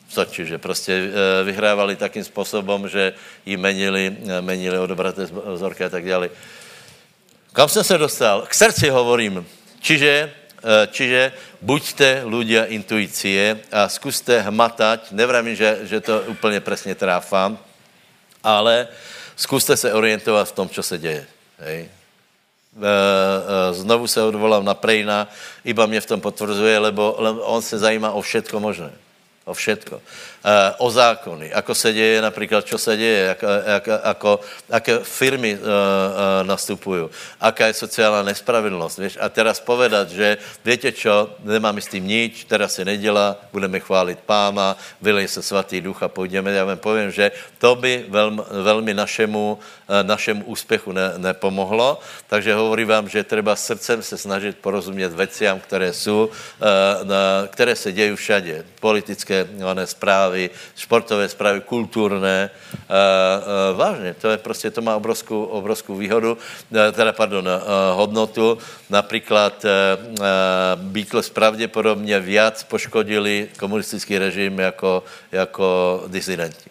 Soči, že prostě vyhrávali takým způsobem, že jim menili, menili odobraté vzorky a tak dále. Kam jsem se dostal? K srdci hovorím. Čiže Eh, čiže buďte ľudia intuicie a zkuste hmatať, nevravím, že, že to úplně přesně tráfám, ale zkuste se orientovat v tom, co se děje. Hej. Eh, eh, znovu se odvolám na Prejna, iba mě v tom potvrzuje, lebo on se zajímá o všetko možné. O všetko. Eh, o zákony, ako se děje například, čo se děje, jak, jak, ako, jaké firmy uh, nastupují, aká je sociální nespravedlnost. Víš? A teraz povedat, že víte čo, nemáme s tím nič, teraz se nedělá, budeme chválit páma, vylej se svatý duch a půjdeme. Já vám povím, že to by velmi, velmi našemu, našemu úspěchu ne, nepomohlo, takže hovorím vám, že třeba srdcem se snažit porozumět veciam, které jsou, na, které se dějí všade. Politické ne, zprávy, zprávy, športové zprávy, kulturné. Uh, uh, vážně, to je prostě, to má obrovskou, obrovskou výhodu, uh, teda, pardon, hodnotu. Například Beatles pravděpodobně viac poškodili komunistický režim jako, jako disidenti.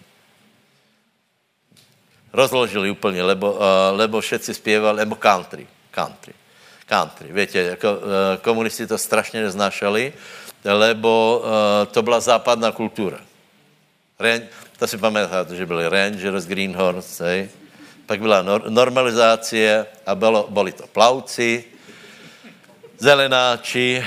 Rozložili úplně, lebo, lebo všetci zpěvali, nebo country, country, country. Víte, jako, komunisti to strašně neznášali, lebo to byla západná kultura. Ran, to si pamatáte, že byli Rangers, Greenhorns, hej? Pak byla nor- normalizácie a bylo, byli to plavci, zelenáči,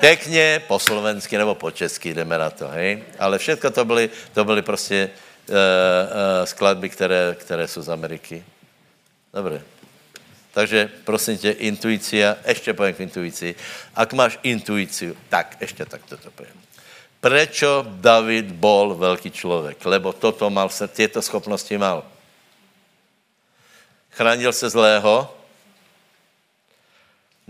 pěkně po slovensky nebo po česky jdeme na to, hej? Ale všechno to byly, to byly prostě uh, uh, skladby, které, které jsou z Ameriky. Dobře. Takže prosím tě, intuícia, ještě povím k intuici. Ak máš intuíciu, tak ještě tak toto povím. Prečo David bol velký člověk? Lebo toto mal, tyto schopnosti mal. Chránil se zlého,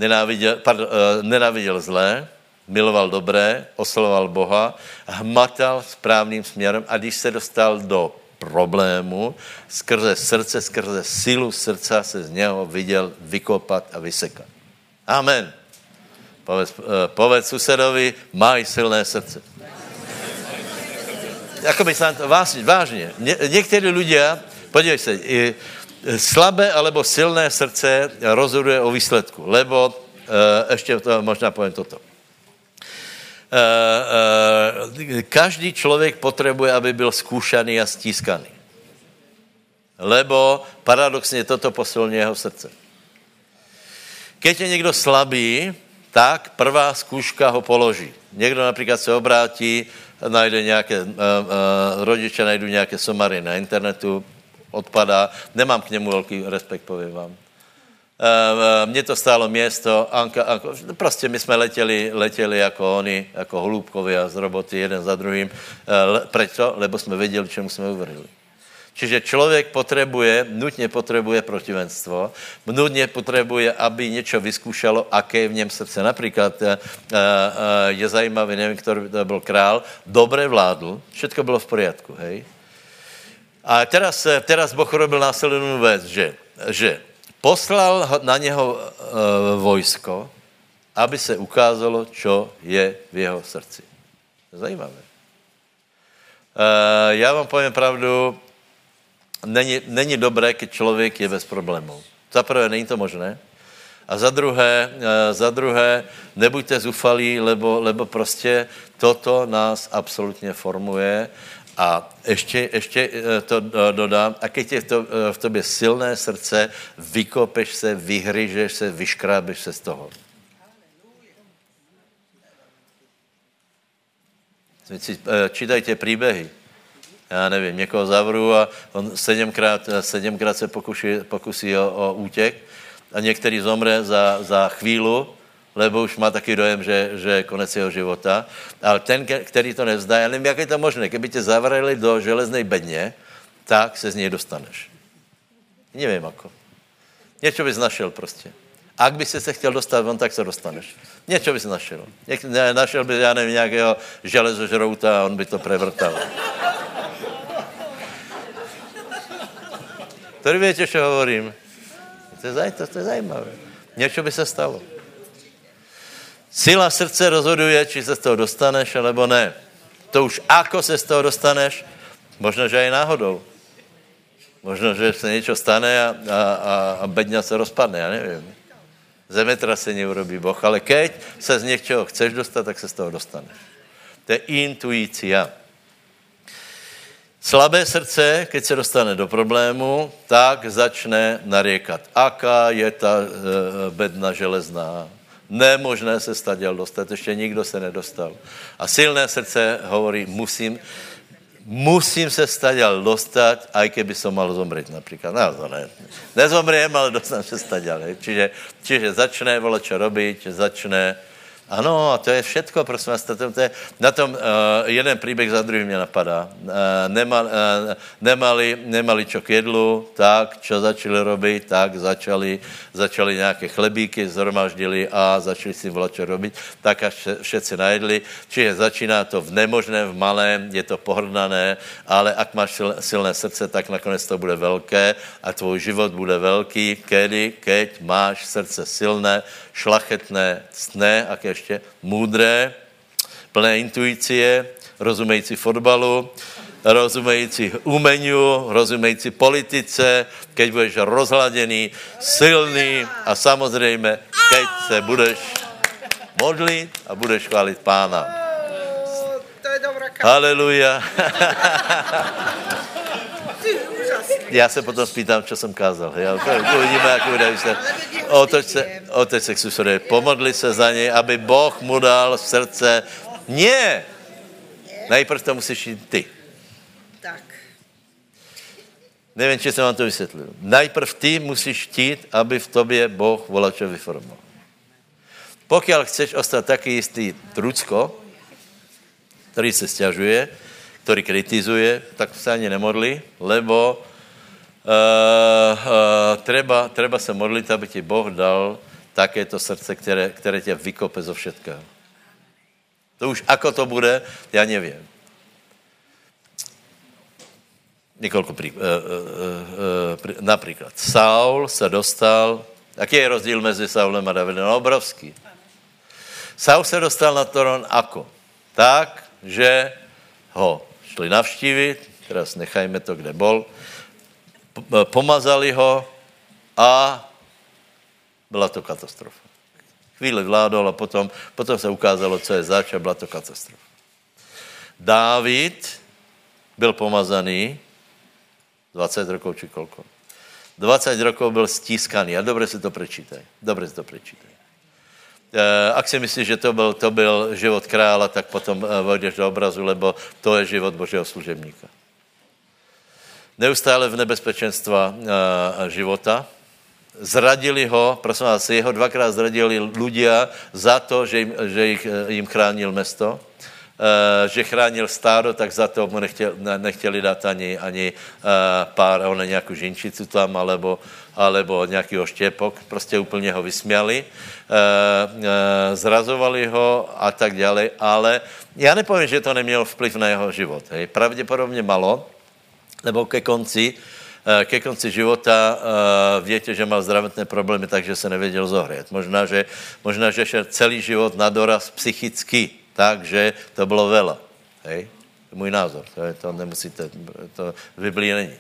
nenáviděl, pardon, eh, nenáviděl zlé, miloval dobré, oslovoval Boha, hmatal správným směrem a když se dostal do problému, skrze srdce, skrze sílu srdca se z něho viděl vykopat a vysekat. Amen. Povedz, eh, povedz susedovi, maj silné srdce jako by snad, vážně, vážně. Ně, někteří lidé, podívej se, i, slabé alebo silné srdce rozhoduje o výsledku, lebo uh, ještě to možná povím toto. Každý člověk potřebuje, aby byl zkoušaný a stískaný. Lebo paradoxně toto posilňuje jeho srdce. Keď je někdo slabý, tak prvá zkouška ho položí. Někdo například se obrátí, najde nějaké, uh, uh, rodiče najdou nějaké somary na internetu, odpadá, nemám k němu velký respekt, povím vám. Uh, mě to stálo město, Anka, Anka, prostě my jsme letěli, letěli jako oni, jako holubkovi a z roboty jeden za druhým. Uh, proč Lebo jsme věděli, čemu jsme uvrhli. Čiže člověk potřebuje, nutně potřebuje protivenstvo, nutně potřebuje, aby něco vyskúšalo, aké je v něm srdce. Například uh, uh, je zajímavý, nevím, který to byl král, dobře vládl, všechno bylo v poriadku, hej. A teraz, teraz Boh robil následnou věc, že, že poslal na něho vojsko, aby se ukázalo, co je v jeho srdci. Zajímavé. Uh, já vám povím pravdu, není, není dobré, když člověk je bez problémů. Za prvé, není to možné. A za druhé, eh, za druhé nebuďte zufalí, lebo, lebo prostě toto nás absolutně formuje. A ještě, ještě eh, to eh, dodám, a když je to, v tobě silné srdce, vykopeš se, vyhryžeš se, vyškrábeš se z toho. Čítajte příběhy já nevím, někoho zavru a on sedmkrát, sedmkrát se pokusí, pokusí o, o útěk a některý zomře za, za chvílu, lebo už má taky dojem, že, že je konec jeho života. Ale ten, který to nevzdá, já nevím, jak je to možné, kdyby tě zavřeli do železné bedně, tak se z něj dostaneš. Nevím ako. Něco bys našel prostě. Ak by si se chtěl dostat von, tak se dostaneš. Něco bys našel. Něk- našel by, já nevím, nějakého železožrouta a on by to prevrtal. Který víte, co hovorím? To je, to, to je zajímavé. Něco by se stalo. Sila srdce rozhoduje, či se z toho dostaneš, alebo ne. To už ako se z toho dostaneš, možno, že i náhodou. Možno, že se něco stane a, a, a, a bedňa se rozpadne, já nevím. Zemetrasení urobí Boh, ale keď se z něčeho chceš dostat, tak se z toho dostaneš. To je intuícia. Slabé srdce, keď se dostane do problému, tak začne nariekat. Aká je ta e, bedna železná? Nemožné se staděl dostat, ještě nikdo se nedostal. A silné srdce hovorí, musím, musím se staděl dostat, aj keby som mal zomřít například. No, to ne. Nezomriem, ale dostanám se staděl. Čiže, čiže začne vole čo robiť, začne ano, a to je všetko, prosím vás, to, to je, na tom uh, jeden příběh za druhým mě napadá. Uh, nema, uh, nemali, nemali čo k jedlu, tak, čo začali robit, tak začali, začali nějaké chlebíky, zhromaždili a začali si volat, čo robiť, tak až všetci najedli. Čiže začíná to v nemožném, v malém, je to pohrdané, ale ak máš sil, silné srdce, tak nakonec to bude velké a tvůj život bude velký, kedy, keď máš srdce silné, šlachetné, ctné, a ještě můdré, plné intuicie, rozumející fotbalu, rozumející umeniu, rozumející politice, keď budeš rozhladěný, silný a samozřejmě, keď se budeš modlit a budeš chválit pána. To je dobrá káva. Haleluja. Já se potom spýtám, co jsem kázal. Já, to uvidíme, jak bude výsledek. Otoč se, otoč se k susedě, pomodli se za něj, aby Boh mu dal srdce. Ne! Najprv to musíš jít ty. Tak. Nevím, či jsem vám to vysvětlil. Najprv ty musíš chtít, aby v tobě Boh volačo vyformoval. Pokud chceš ostat taky jistý trucko, který se stěžuje, který kritizuje, tak se ani nemodli, lebo uh, treba, treba se modlit, aby ti Boh dal takéto srdce, které, které tě vykope zo všetkého. To už ako to bude, já nevím. Několik prí, uh, uh, uh, například. Saul se dostal, jaký je rozdíl mezi Saulem a Davidem? Obrovský. Saul se dostal na trón ako? Tak, že ho šli navštívit, teraz nechajme to, kde bol, pomazali ho a byla to katastrofa. Chvíli vládol a potom, potom se ukázalo, co je zač a byla to katastrofa. Dávid byl pomazaný 20 rokov či kolko. 20 rokov byl stískaný a dobře si to prečítaj. Dobře si to prečítaj. Eh, Ak si myslíš, že to byl, to byl život krála, tak potom eh, vojdeš do obrazu, lebo to je život Božího služebníka. Neustále v nebezpečenstva eh, života. Zradili ho, prosím vás, jeho dvakrát zradili ľudia za to, že jim, že jich, jim chránil mesto, že chránil stádo, tak za to mu nechtěl, ne- nechtěli dát ani, ani pár, on nějakou žinčicu tam, alebo, alebo nějaký štěpok, prostě úplně ho vysměli, zrazovali ho a tak dále, ale já nepovím, že to nemělo vplyv na jeho život. Hej. Pravděpodobně malo, nebo ke konci, eh, ke konci života uh, větě, že mal zdravotné problémy, takže se nevěděl zohřet. Možná, že, možná, že šel celý život na doraz psychicky, takže to bylo vela. Hej? To je můj názor, to, je, to nemusíte, to v Biblii není.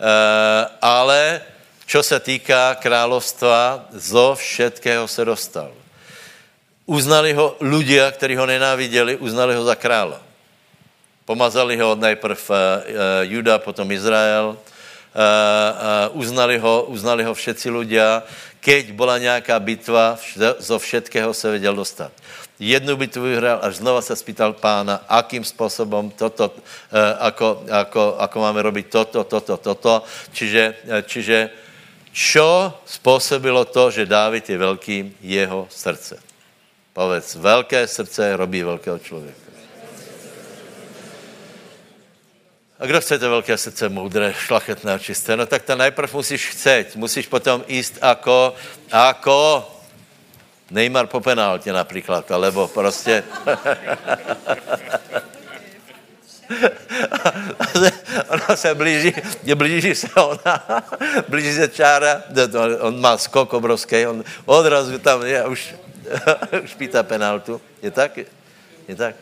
Uh, ale čo se týká královstva, zo všetkého se dostal. Uznali ho ľudia, kteří ho nenáviděli, uznali ho za krála. Pomazali ho najprv uh, Juda, potom Izrael. Uh, uznali, ho, uznali ho všetci ľudia. Keď byla nějaká bitva, zo všetkého se věděl dostat. Jednu bitvu vyhrál, až znova se spýtal pána, akým způsobem toto, ako, ako, ako máme robiť toto, toto, toto. Čiže, čiže čo způsobilo to, že Dávid je velký? Jeho srdce. Povedz, velké srdce robí velkého člověka. A kdo chce to velké srdce, moudré, šlachetné čisté? No tak to najprv musíš chcet, musíš potom jíst jako, jako Neymar po penáltě například, alebo prostě... ona se blíží, blíží se ona, blíží se čára, on má skok obrovský, on odrazu tam je, už, už pítá penaltu. Je tak? Je tak?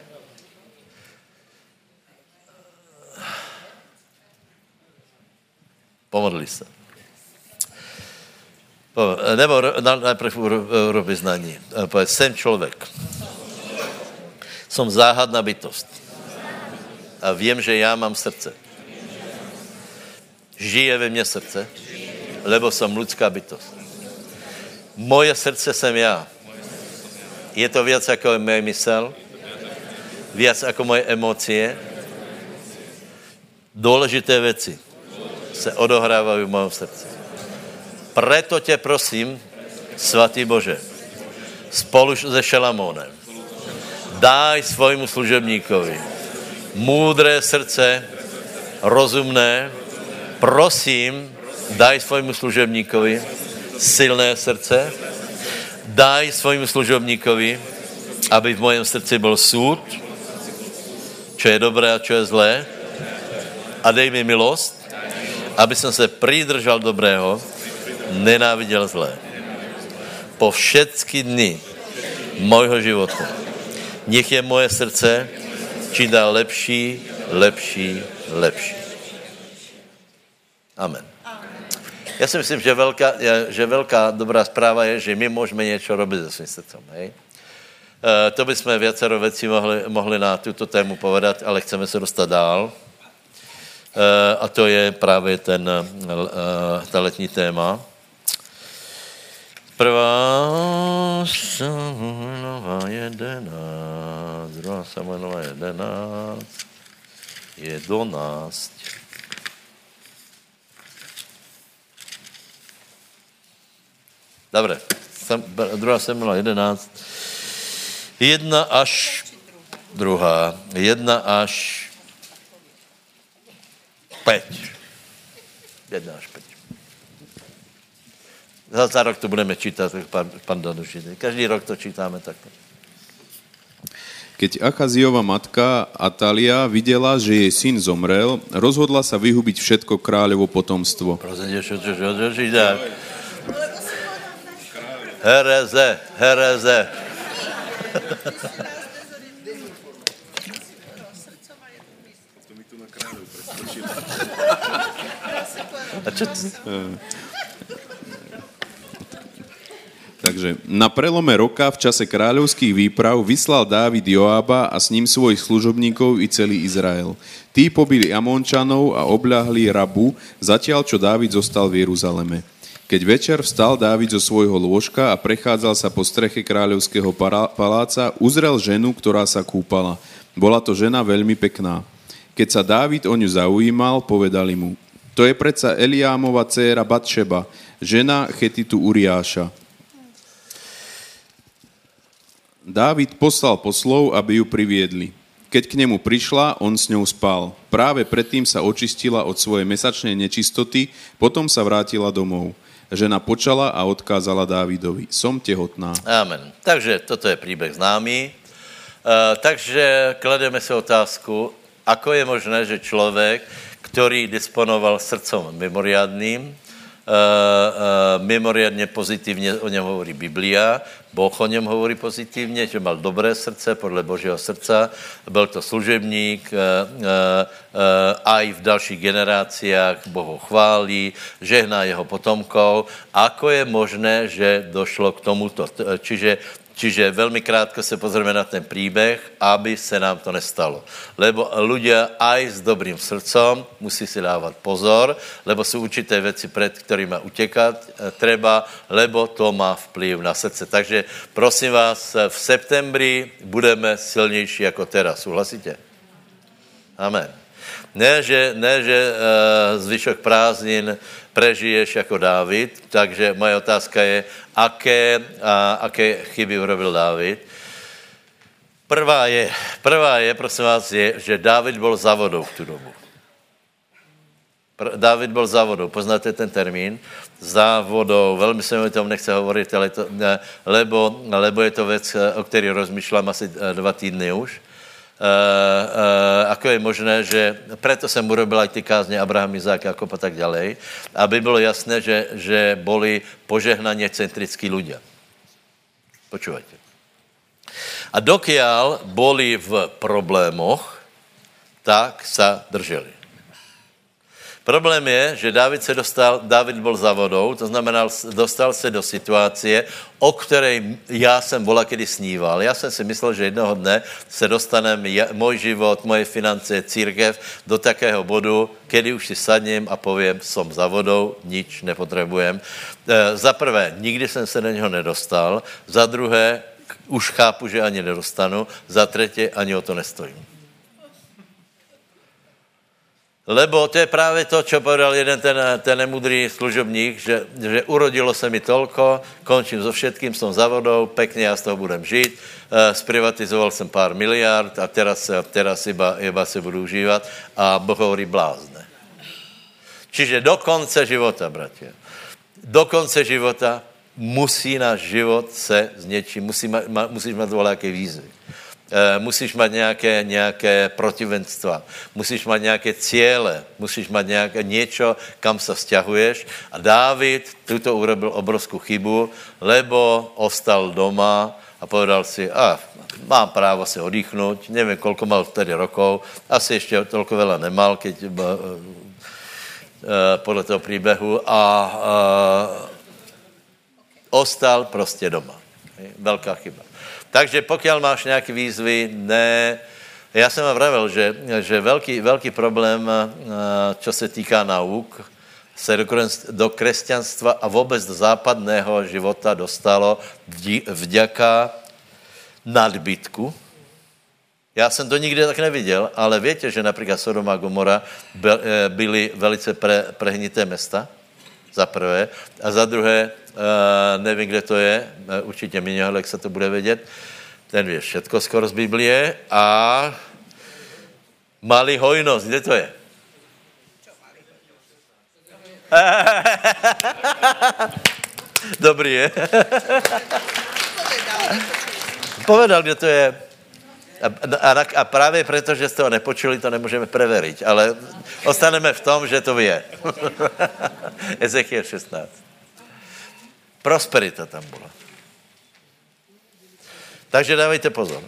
Pomodli se. Nebo najprv urobi znaní. Povedz, jsem člověk. Jsem záhadná bytost. A vím, že já mám srdce. Žije ve mně srdce, lebo jsem lidská bytost. Moje srdce jsem já. Je to víc jako moje mysl, víc jako moje emocie. Důležité věci se odohrávají v mém srdci. Preto tě prosím, svatý Bože, spolu se Šelamónem, daj svojmu služebníkovi můdré srdce, rozumné, prosím, daj svojmu služebníkovi silné srdce, daj svojmu služebníkovi, aby v mojem srdci byl súd, čo je dobré a čo je zlé, a dej mi milost, aby jsem se přidržal dobrého, nenáviděl zlé. Po všechny dny mojho života. Nech je moje srdce čím dál lepší, lepší, lepší. Amen. Já si myslím, že velká, že velká dobrá zpráva je, že my můžeme něco robit se svým srdcem. Hej? E, to bychom věcero věcí mohli, mohli na tuto tému povedat, ale chceme se dostat dál. E, a to je právě ten, e, ta letní téma. Prvá Samuelova jedenáct, druhá Samuelova jedenáct, jedenáct. Dobre, Sam, druhá Samuelova jedenáct, jedna až druhá, jedna až pět. Jedna až pět. Za, za rok to budeme čítat, pan, pan Danuši. Každý rok to čítáme takto. Keď Achaziova matka Atalia videla, že jej syn zomrel, rozhodla sa vyhubiť všetko kráľovo potomstvo. Prosím, čo, čo, čo, čo, čo, Hereze, hereze. A čo Takže na prelome roka v čase kráľovských výprav vyslal Dávid Joába a s ním svojich služobníkov i celý Izrael. Tí pobili Amončanov a obľahli Rabu, zatiaľ čo Dávid zostal v Jeruzaleme. Keď večer vstal Dávid zo svojho lôžka a prechádzal sa po streche kráľovského paláca, uzrel ženu, ktorá sa kúpala. Bola to žena veľmi pekná. Keď sa Dávid o ňu zaujímal, povedali mu, to je predsa Eliámova dcéra Batšeba, žena Chetitu Uriáša. Dávid poslal poslov, aby ju priviedli. Keď k nemu prišla, on s ňou spal. Práve predtým sa očistila od svojej mesačnej nečistoty, potom sa vrátila domov. Žena počala a odkázala Dávidovi, som tehotná. Amen. Takže toto je příběh známý. Uh, takže klademe si otázku, ako je možné, že člověk, který disponoval srdcom mimoriadným, uh, uh, mimoriadně pozitivně o něm hovorí Biblia. Boh o něm hovorí pozitivně, že mal dobré srdce podle Božího srdca. Byl to služebník, uh, a i v dalších generáciách Boh ho chválí, žehná jeho potomkov. Ako je možné, že došlo k tomuto? Čiže Čiže velmi krátko se pozrieme na ten příběh, aby se nám to nestalo. Lebo ľudia aj s dobrým srdcom musí si dávat pozor, lebo jsou určité věci, před kterými utěkat eh, treba, lebo to má vplyv na srdce. Takže prosím vás, v septembri budeme silnější jako teraz. Souhlasíte? Amen. Ne, že, ne, že uh, zvyšok prázdnin prežiješ jako Dávid, takže moje otázka je, aké, a, aké chyby urobil Dávid. Prvá je, prvá je, prosím vás, je, že Dávid byl za vodou v tu dobu. David byl za vodou, poznáte ten termín? Za vodou, velmi se mi o tom nechce hovorit, ale to, ne, lebo, lebo je to věc, o které rozmýšlám asi eh, dva týdny už. E, e, ako je možné, že preto jsem urobil aj ty kázně Abraham, Izák, Jakob a tak ďalej, aby bylo jasné, že, že boli požehnaně centrickí ľudia. Počúvajte. A dokiaľ boli v problémoch, tak sa drželi. Problém je, že David se dostal, David byl za vodou, to znamená, dostal se do situace, o které já jsem vola kedy sníval. Já jsem si myslel, že jednoho dne se dostanem můj život, moje finance, církev do takého bodu, kedy už si sadním a povím, som za vodou, nič nepotřebujem. E, za prvé, nikdy jsem se do něho nedostal. Za druhé, už chápu, že ani nedostanu. Za třetí, ani o to nestojím. Lebo to je právě to, co povedal jeden ten, ten nemudrý služobník, že, že urodilo se mi tolko, končím so všetkým, som za vodou, pekně já z toho budem žít, e, zprivatizoval jsem pár miliard a teraz, teraz iba, iba se budu užívat a Boh hovorí blázne. Čiže do konce života, bratia, do konce života musí náš život se s něčím, musí, ma, musíš mít nějaké výzvy. E, musíš mít nějaké, nějaké protivenstva, musíš mít nějaké cíle, musíš mít nějaké něco, kam se vzťahuješ. A Dávid tuto urobil obrovskou chybu, lebo ostal doma a povedal si, a mám právo se oddychnout, nevím, kolko mal vtedy rokov, asi ještě tolko veľa nemal, keď, uh, uh, podle toho příběhu a uh, ostal prostě doma. Velká chyba. Takže pokud máš nějaké výzvy, ne, já jsem vám vravil, že, že velký, velký problém, co se týká nauk, se do, křesťanstva a vůbec do západného života dostalo vďaka nadbytku. Já jsem to nikdy tak neviděl, ale víte, že například Sodoma a Gomora e, byly velice pre, prehnité města, za prvé, a za druhé Uh, nevím, kde to je, uh, určitě Miněholek se to bude vědět, ten ví všetko skoro z Biblie a malý hojnost, kde to je? Dobrý je. Povedal, kde to je. A, a, a právě proto, že jste ho nepočuli, to nemůžeme preverit, ale ostaneme v tom, že to ví. Ezechiel 16. Prosperita tam byla. Takže dávejte pozor.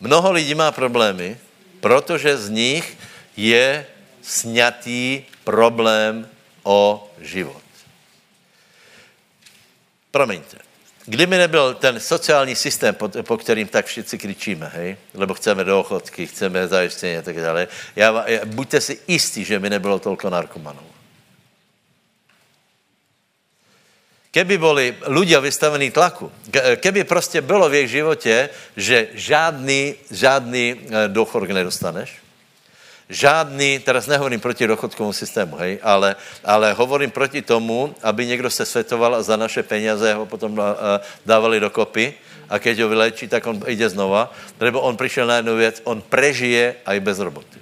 Mnoho lidí má problémy, protože z nich je sňatý problém o život. Promiňte. Kdyby nebyl ten sociální systém, po, po kterým tak všichni kričíme, hej, lebo chceme do ochotky, chceme zajištění a tak dále, já, já, buďte si jistí, že by nebylo tolko narkomanů. keby boli ľudia vystavení tlaku, keby prostě bylo v jejich životě, že žádný, žádný e, dochod nedostaneš, žádný, teraz nehovorím proti dochodkovému systému, hej, ale, ale hovorím proti tomu, aby někdo se svetoval a za naše peníze ho potom e, dávali do kopy a keď ho vylečí, tak on jde znova, nebo on přišel na jednu věc, on prežije aj bez roboty.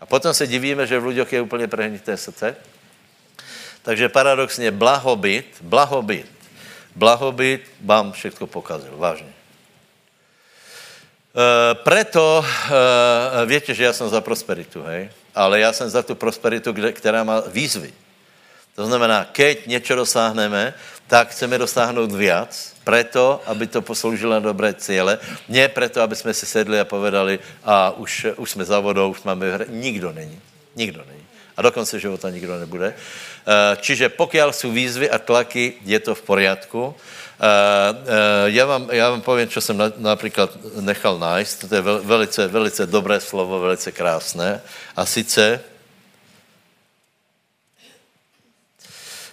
A potom se divíme, že v lidech je úplně prehnité srdce, takže paradoxně blahobyt, blahobyt, blahobyt vám všechno pokazil, vážně. E, preto, e, víte, že já jsem za prosperitu, hej? Ale já jsem za tu prosperitu, která má výzvy. To znamená, keď něco dosáhneme, tak chceme dosáhnout viac, preto, aby to posloužilo na dobré cíle, ne preto, aby jsme si sedli a povedali, a už, už jsme za vodou, už máme hře. Nikdo není. Nikdo není a do konce života nikdo nebude. Eh, čiže pokud jsou výzvy a tlaky, je to v poriadku. Eh, eh, já vám, já vám povím, co jsem například nechal nájsť. To je velice, velice dobré slovo, velice krásné. A sice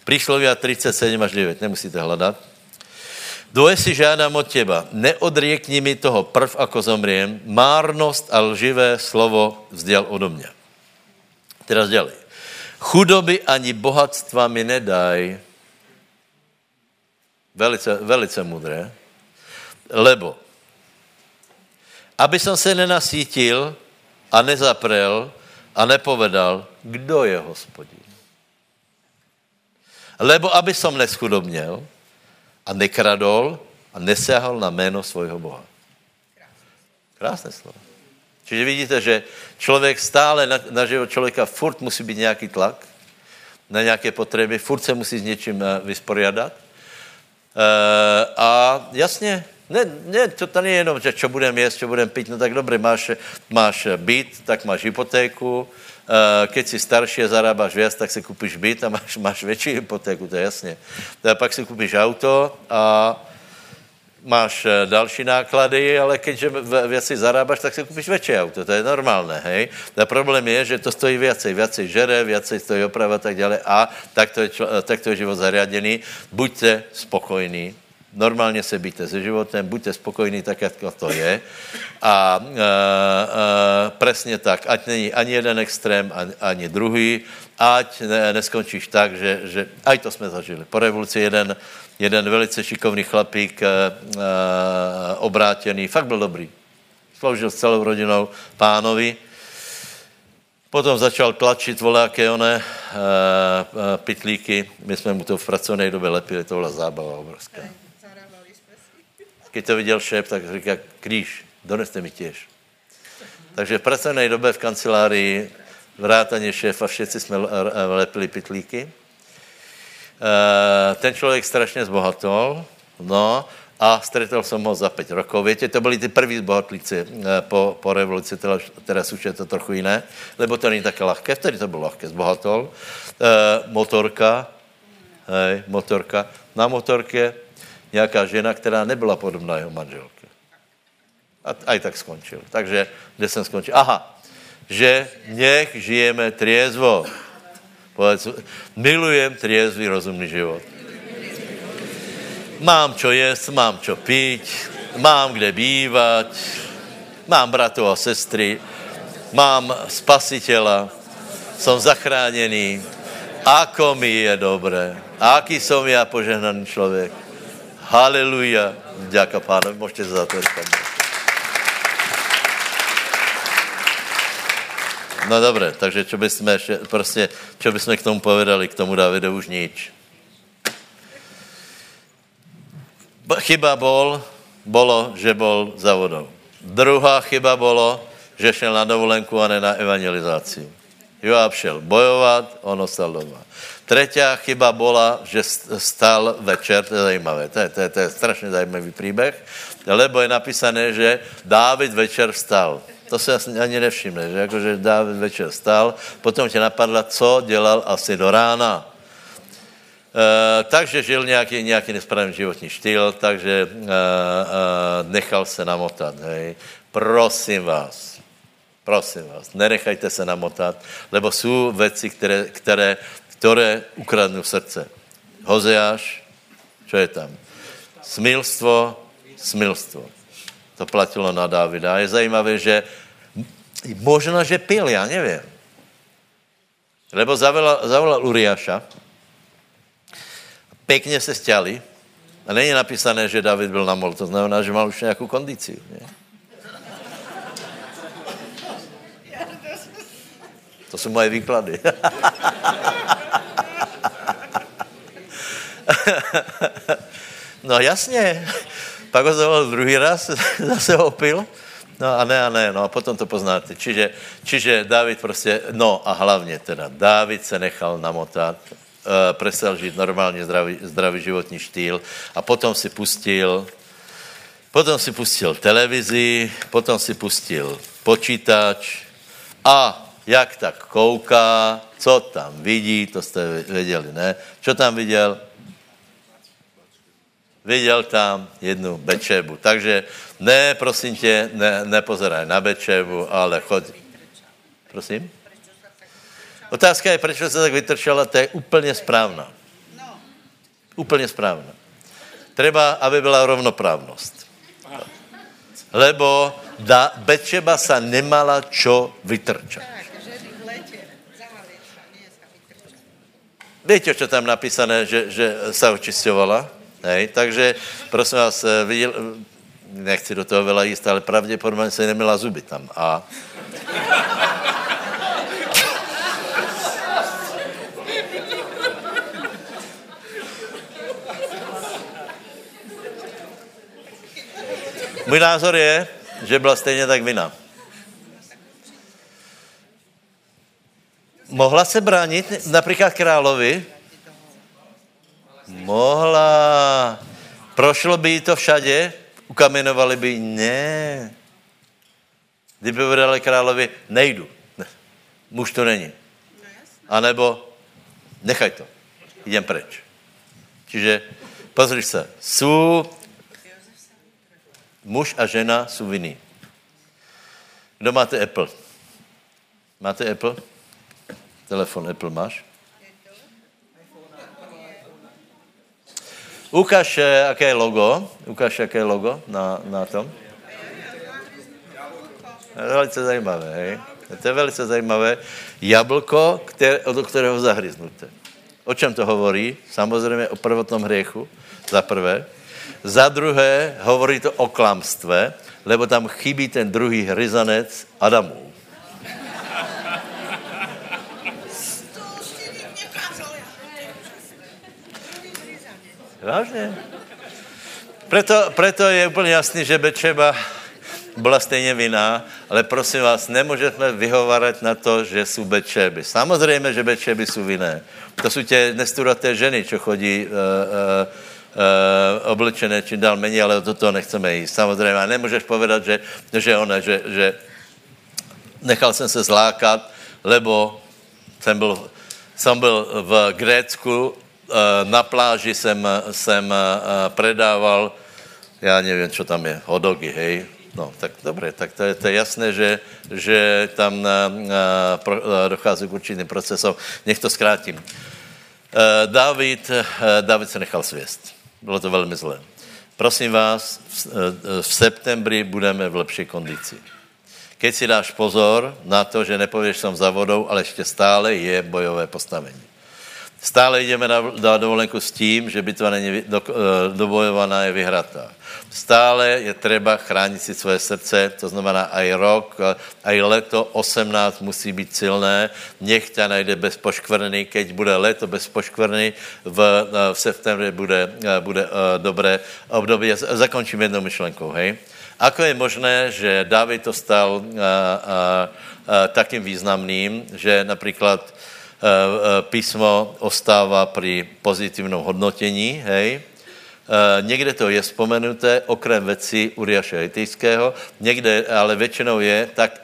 Příslovia 37 až 9, nemusíte hledat. Dvoje si žádám od těba, neodriekni mi toho prv, ako zomriem, márnost a lživé slovo vzděl odo mě. Teraz ďalej. Chudoby ani bohatstva mi nedaj. Velice, velice mudré. Lebo, aby som se nenasítil a nezaprel a nepovedal, kdo je hospodin. Lebo aby som neschudobněl a nekradol a nesahal na jméno svojho Boha. Krásné slovo. Čiže vidíte, že člověk stále na, na život člověka furt musí být nějaký tlak na nějaké potřeby, furt se musí s něčím eh, vysporiadat. E, a jasně, ne, ne, to, to není jenom, že čo budeme jíst, čo budeme pít, no tak dobré, máš, máš byt, tak máš hypotéku, e, keď si starší a zarábáš víc, tak si koupíš byt a máš, máš větší hypotéku, to je jasně. E, pak si koupíš auto a máš eh, další náklady, ale když věci zarábaš, tak si koupíš větší auto, to je normálné, hej. A problém je, že to stojí viacej, viacej žere, viacej stojí oprava a tak dále a tak to je, eh, tak to je život zariadený. Buďte spokojní, normálně se býte se životem, buďte spokojní tak, jak to je. A e, e, presně tak, ať není ani jeden extrém, ani, ani druhý, ať ne, neskončíš tak, že, že aj to jsme zažili. Po revoluci jeden, jeden velice šikovný chlapík, e, e, obrátěný, fakt byl dobrý. Sloužil s celou rodinou pánovi. Potom začal tlačit voláké one e, e, pitlíky. My jsme mu to v pracovné době lepili, to byla zábava obrovská. Když to viděl šéf, tak říká, kříž, doneste mi těž. Takže v pracovné době v kancelárii vrátaně šéfa, všichni jsme lepili pitlíky. Eh, ten člověk strašně zbohatol, no, a stretol jsem ho za 5 rokov. Víte, to byli ty první zbohatlíci eh, po, po revoluci, teda, teraz už je to trochu jiné, lebo to není také lahké, vtedy to bylo lahké, zbohatol. E, motorka, hej, motorka. Na motorke nějaká žena, která nebyla podobná jeho manželke. A aj tak skončil. Takže kde jsem skončil? Aha, že nech žijeme triezvo. Povedz, milujem triezvý rozumný život. Mám čo jíst, mám čo pít, mám kde bývat, mám bratov a sestry, mám spasitela, jsem zachráněný, ako mi je dobré, aký som já požehnaný člověk. Haleluja. Ďaká pánovi, můžete za No dobré, takže čo by jsme ještě, prostě, čo by jsme k tomu povedali, k tomu Davidu už nič. Chyba bol, bolo, že bol za vodou. Druhá chyba bolo, že šel na dovolenku a ne na evangelizaci. Joab šel bojovat, on ostal doma. Třetí chyba byla, že stal večer, to je zajímavé, to je, to je, to je strašně zajímavý příběh, lebo je napísané, že Dávid večer vstal. To se ani nevšimne, že jakože Dávid večer vstal, potom tě napadla, co dělal asi do rána. E, takže žil nějaký, nějaký nesprávný životní štýl, takže e, e, nechal se namotat. Hej. Prosím vás, prosím vás, nenechajte se namotat, lebo jsou věci, které, které které ukradnou srdce. Hozeáš, co je tam? Smilstvo, smilstvo. To platilo na Dávida. Je zajímavé, že možná, že pil, já nevím. Lebo zavolal, zavolal Uriáša, pěkně se stěli a není napísané, že David byl na mol, to znamená, že mal už nějakou kondici. Ne? To jsou moje výklady. no jasně, pak ho zavolal druhý raz, zase ho opil. No a ne, a ne, no a potom to poznáte. Čiže, čiže David prostě, no a hlavně teda, David se nechal namotat, uh, prestal žít normálně zdravý, zdravý životní štýl a potom si pustil, potom si pustil televizi, potom si pustil počítač a jak tak kouká, co tam vidí, to jste věděli, ne? Co tam viděl? Viděl tam jednu bečebu. Takže ne, prosím tě, ne, nepozeraj na bečebu, ale choď. Prosím? Otázka je, proč se tak vytrčela, to je úplně správná. Úplně správná. Treba, aby byla rovnoprávnost. Lebo da, Bečeba sa nemala čo vytrčat. Víte, co tam napísané, že, že se očistovala? Hej? Takže, prosím vás, eh, viděl, eh, nechci do toho vela jíst, ale pravděpodobně se neměla zuby tam. A... Můj názor je, že byla stejně tak vina. Mohla se bránit například královi, Mohla. Prošlo by jí to všade? Ukamenovali by? Ne. Kdyby povedali královi, nejdu. Ne. Muž to není. A nebo nechaj to. Idem preč. Čiže pozri se, jsou muž a žena jsou vinní. Kdo máte Apple? Máte Apple? Telefon Apple máš? Ukaž, eh, jaké je logo. Ukaž, jaké je logo na, na tom. Velice zajímavé, hej? To je velice zajímavé. Jablko, které, od kterého zahryznuté. O čem to hovorí? Samozřejmě o prvotnom hriechu, za prvé. Za druhé, hovorí to o klamstve, lebo tam chybí ten druhý hryzanec Adamů. Vážně. Preto, preto je úplně jasný, že Bečeba byla stejně vinná, ale prosím vás, nemůžeme vyhovarat na to, že jsou Bečeby. Samozřejmě, že Bečeby jsou vinné. To jsou tě nesturaté ženy, čo chodí uh, uh, uh, oblečené čím dál méně, ale do toho nechceme jít. Samozřejmě, a nemůžeš povedat, že, že ona, že, že nechal jsem se zlákat, lebo jsem byl, jsem byl v Grécku na pláži jsem, jsem eh, predával, já nevím, co tam je, hodogy, hej. No, tak dobré, tak to je, to je jasné, že, že tam na, na, pro, dochází k určitým procesům. Nech to zkrátím. David, David se nechal svěst. Bylo to velmi zlé. Prosím vás, v, v septembri budeme v lepší kondici. Keď si dáš pozor na to, že nepověš som za vodou, ale ještě stále je bojové postavení. Stále jdeme na, na dovolenku s tím, že bitva není do, eh, dobojovaná, je vyhratá. Stále je třeba chránit si svoje srdce, to znamená aj rok, eh, aj leto 18 musí být silné, nech tě najde bez poškvrny, keď bude leto bez poškvrny, v, eh, v septembře bude, bude dobré období. Zakončím jednou myšlenkou, hej. Ako je možné, že David to stal a, a, a, takým významným, že například Eh, eh, písmo ostává při pozitivním hodnotení, hej. Eh, někde to je vzpomenuté, okrem věcí Uriaše Hitijského, někde, ale většinou je, tak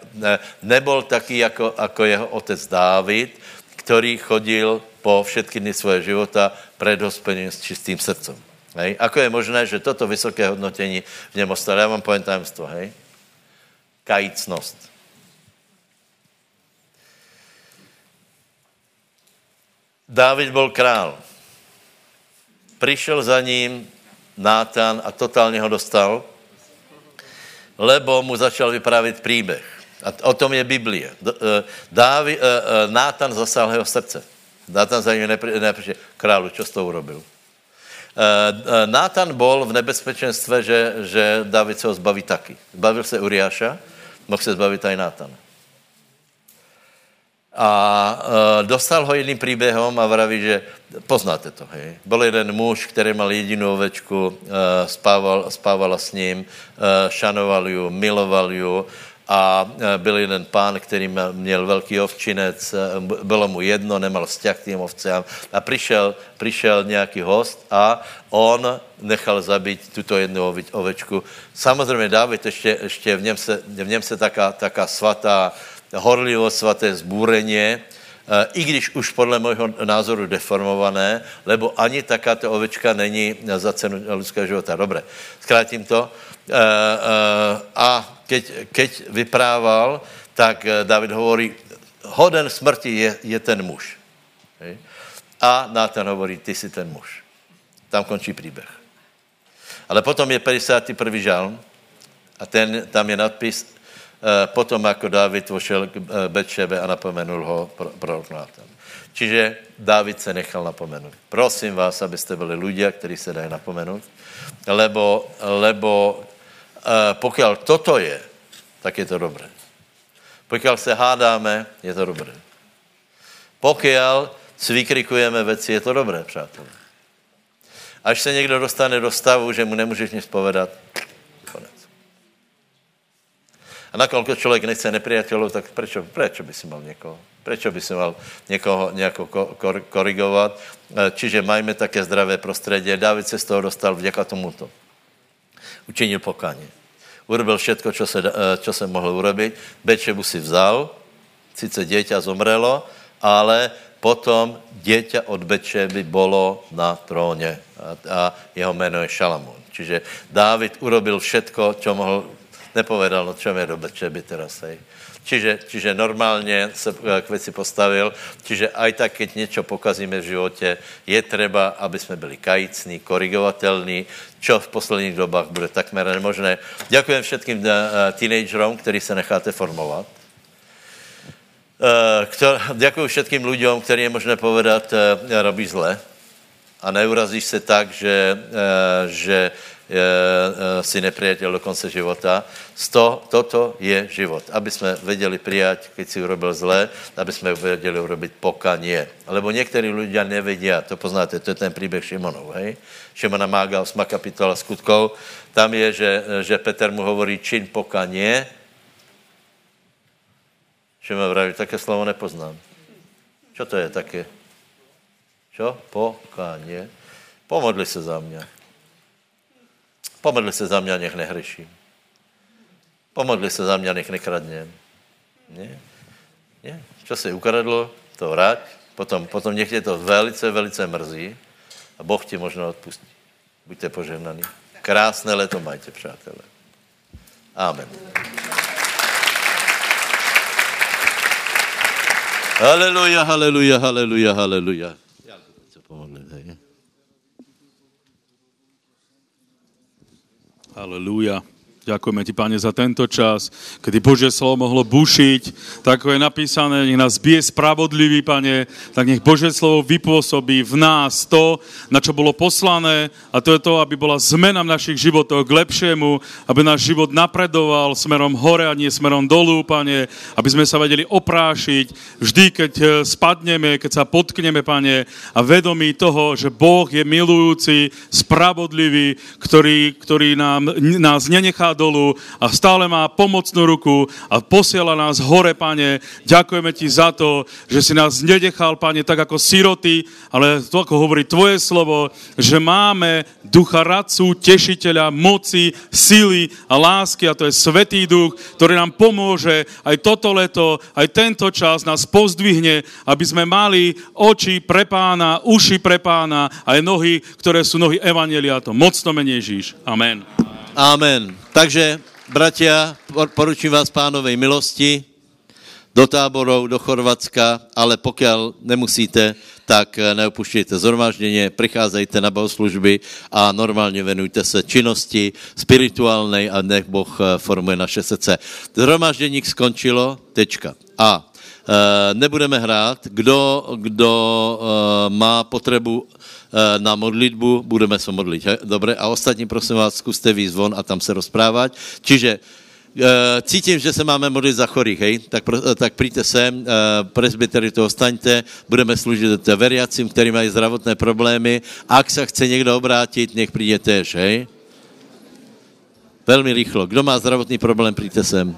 nebol taký jako, jako jeho otec Dávid, který chodil po všetky dny svoje života před s čistým srdcem. Hej? Ako je možné, že toto vysoké hodnotení v něm ostalo? Já vám povím tajemstvo, hej? Kajícnost. Dávid byl král. Přišel za ním Nátan a totálně ho dostal, lebo mu začal vyprávět příběh. A o tom je Biblie. Eh, Dávi, eh, eh, Nátan zasal jeho srdce. Nátan za ním nepřišel. Králu, co s tou urobil? Nátan byl v nebezpečenstve, že, že David se ho zbaví taky. Zbavil se Uriáša, mohl se zbavit i Nátana. A uh, dostal ho jedným příběhem a vraví, že poznáte to, hej. Byl jeden muž, který mal jedinou ovečku, uh, spával, spávala s ním, uh, šanoval ju, miloval ju a uh, byl jeden pán, který měl velký ovčinec, uh, bylo mu jedno, nemal vzťah k tým ovcám a přišel, přišel nějaký host a on nechal zabít tuto jednu ovečku. Samozřejmě David ještě, ještě v něm se, v něm se taká, taká svatá horlivost, svaté zbůreně, eh, i když už podle mého názoru deformované, lebo ani takáto ovečka není za cenu lidského života. Dobré, zkrátím to. Eh, eh, a keď, keď vyprával, tak David hovorí, hoden smrti je, je ten muž. A Nátan hovorí, ty jsi ten muž. Tam končí příběh. Ale potom je 51. žalm a ten, tam je nadpis, potom, jako David vošel k eh, Betšebe a napomenul ho prorok Nátan. Čiže David se nechal napomenout. Prosím vás, abyste byli lidé, kteří se dají napomenout, lebo, lebo eh, pokud toto je, tak je to dobré. Pokud se hádáme, je to dobré. Pokud si vykrikujeme věci, je to dobré, přátelé. Až se někdo dostane do stavu, že mu nemůžeš nic povedat. A nakoľko člověk nechce nepriateľov, tak prečo, prečo by si mal někoho? Prečo by si mal někoho nějako kor, korigovat? E, čiže majme také zdravé prostředí. David se z toho dostal vďaka tomuto. Učinil pokáně. Urobil všetko, čo se, čo se mohl urobit. Bečebu si vzal, sice dieťa zomrelo, ale potom dieťa od Bečeby bolo na tróně a, a jeho jméno je Šalamún. Čiže Dávid urobil všetko, čo mohl, nepovedal, no čem je do Bečeby teraz, hej. Čiže, čiže normálně se k věci postavil. Čiže aj tak, keď něco pokazíme v životě, je třeba, aby jsme byli kajícní, korigovatelní, čo v posledních dobách bude takmer nemožné. Děkujem všetkým uh, teenagerům, který se necháte formovat. Děkuji všetkým lidem, který je možné povedat, robí zle a neurazíš se tak, že, že Eh, si nepriateľ do konce života. Sto, toto je život. Aby jsme vedeli prijať, keď si urobil zlé, aby jsme vedeli urobiť pokanie. Lebo někteří ľudia nevedia, to poznáte, to je ten příběh Šimonov, hej? Šimona Mága, 8 kapitola skutkov. Tam je, že, že Peter mu hovorí čin pokanie. Šimon vraví, také slovo nepoznám. Čo to je také? Čo? Pokanie. Pomodli se za mě. Pomodli se za mě, nech nehreším. Pomodli se za mě, nech nekradněm. Ne? Ne? Čo se ukradlo, to vrať. Potom, potom tě to velice, velice mrzí a Boh ti možná odpustí. Buďte požehnaní. Krásné leto majte, přátelé. Amen. Haleluja, haleluja, haleluja, haleluja. Já pomodlit, hej. Ďakujeme ti, Pane, za tento čas, kedy Božie slovo mohlo bušiť, tak je napísané, nech nás bije spravodlivý, Pane, tak nech Božie slovo vypôsobí v nás to, na čo bolo poslané a to je to, aby bola zmena v našich životoch k lepšiemu, aby náš život napredoval smerom hore a nie smerom dolu, Pane, aby sme sa vedeli oprášiť vždy, keď eh, spadneme, keď sa potkneme, Pane, a vedomí toho, že Boh je milujúci, spravodlivý, ktorý, ktorý nám, nás nenechá dolu a stále má pomocnú ruku a posiela nás hore, pane. Ďakujeme ti za to, že si nás nedechal, pane, tak ako siroty, ale to, ako hovorí tvoje slovo, že máme ducha radcu, tešiteľa, moci, síly a lásky a to je Svetý duch, ktorý nám pomôže aj toto leto, aj tento čas nás pozdvihne, aby sme mali oči pre pána, uši pre pána a aj nohy, ktoré sú nohy Evangeliátom. Mocno menej Ježíš. Amen. Amen. Takže, bratia, poručím vás pánovej milosti do táborov, do Chorvatska, ale pokud nemusíte, tak eh, neopuštějte zhromážděně, přicházejte na bohoslužby a normálně venujte se činnosti spirituálnej a nech Boh eh, formuje naše srdce. Zhromáždění skončilo, tečka. A e, nebudeme hrát. Kdo, kdo má potřebu Eh, na modlitbu, budeme se modlit. He? Dobre, a ostatní, prosím vás, zkuste výjsť von a tam se rozprávat. Čiže Uh, cítím, že se máme modlit za chorých, hej? Tak, uh, tak přijďte sem, presbytery toho staňte, budeme sloužit veriacím, kteří mají zdravotné problémy. Ak se chce někdo obrátit, nech přijde tež, hej? Velmi rychlo. Kdo má zdravotný problém, přijďte sem.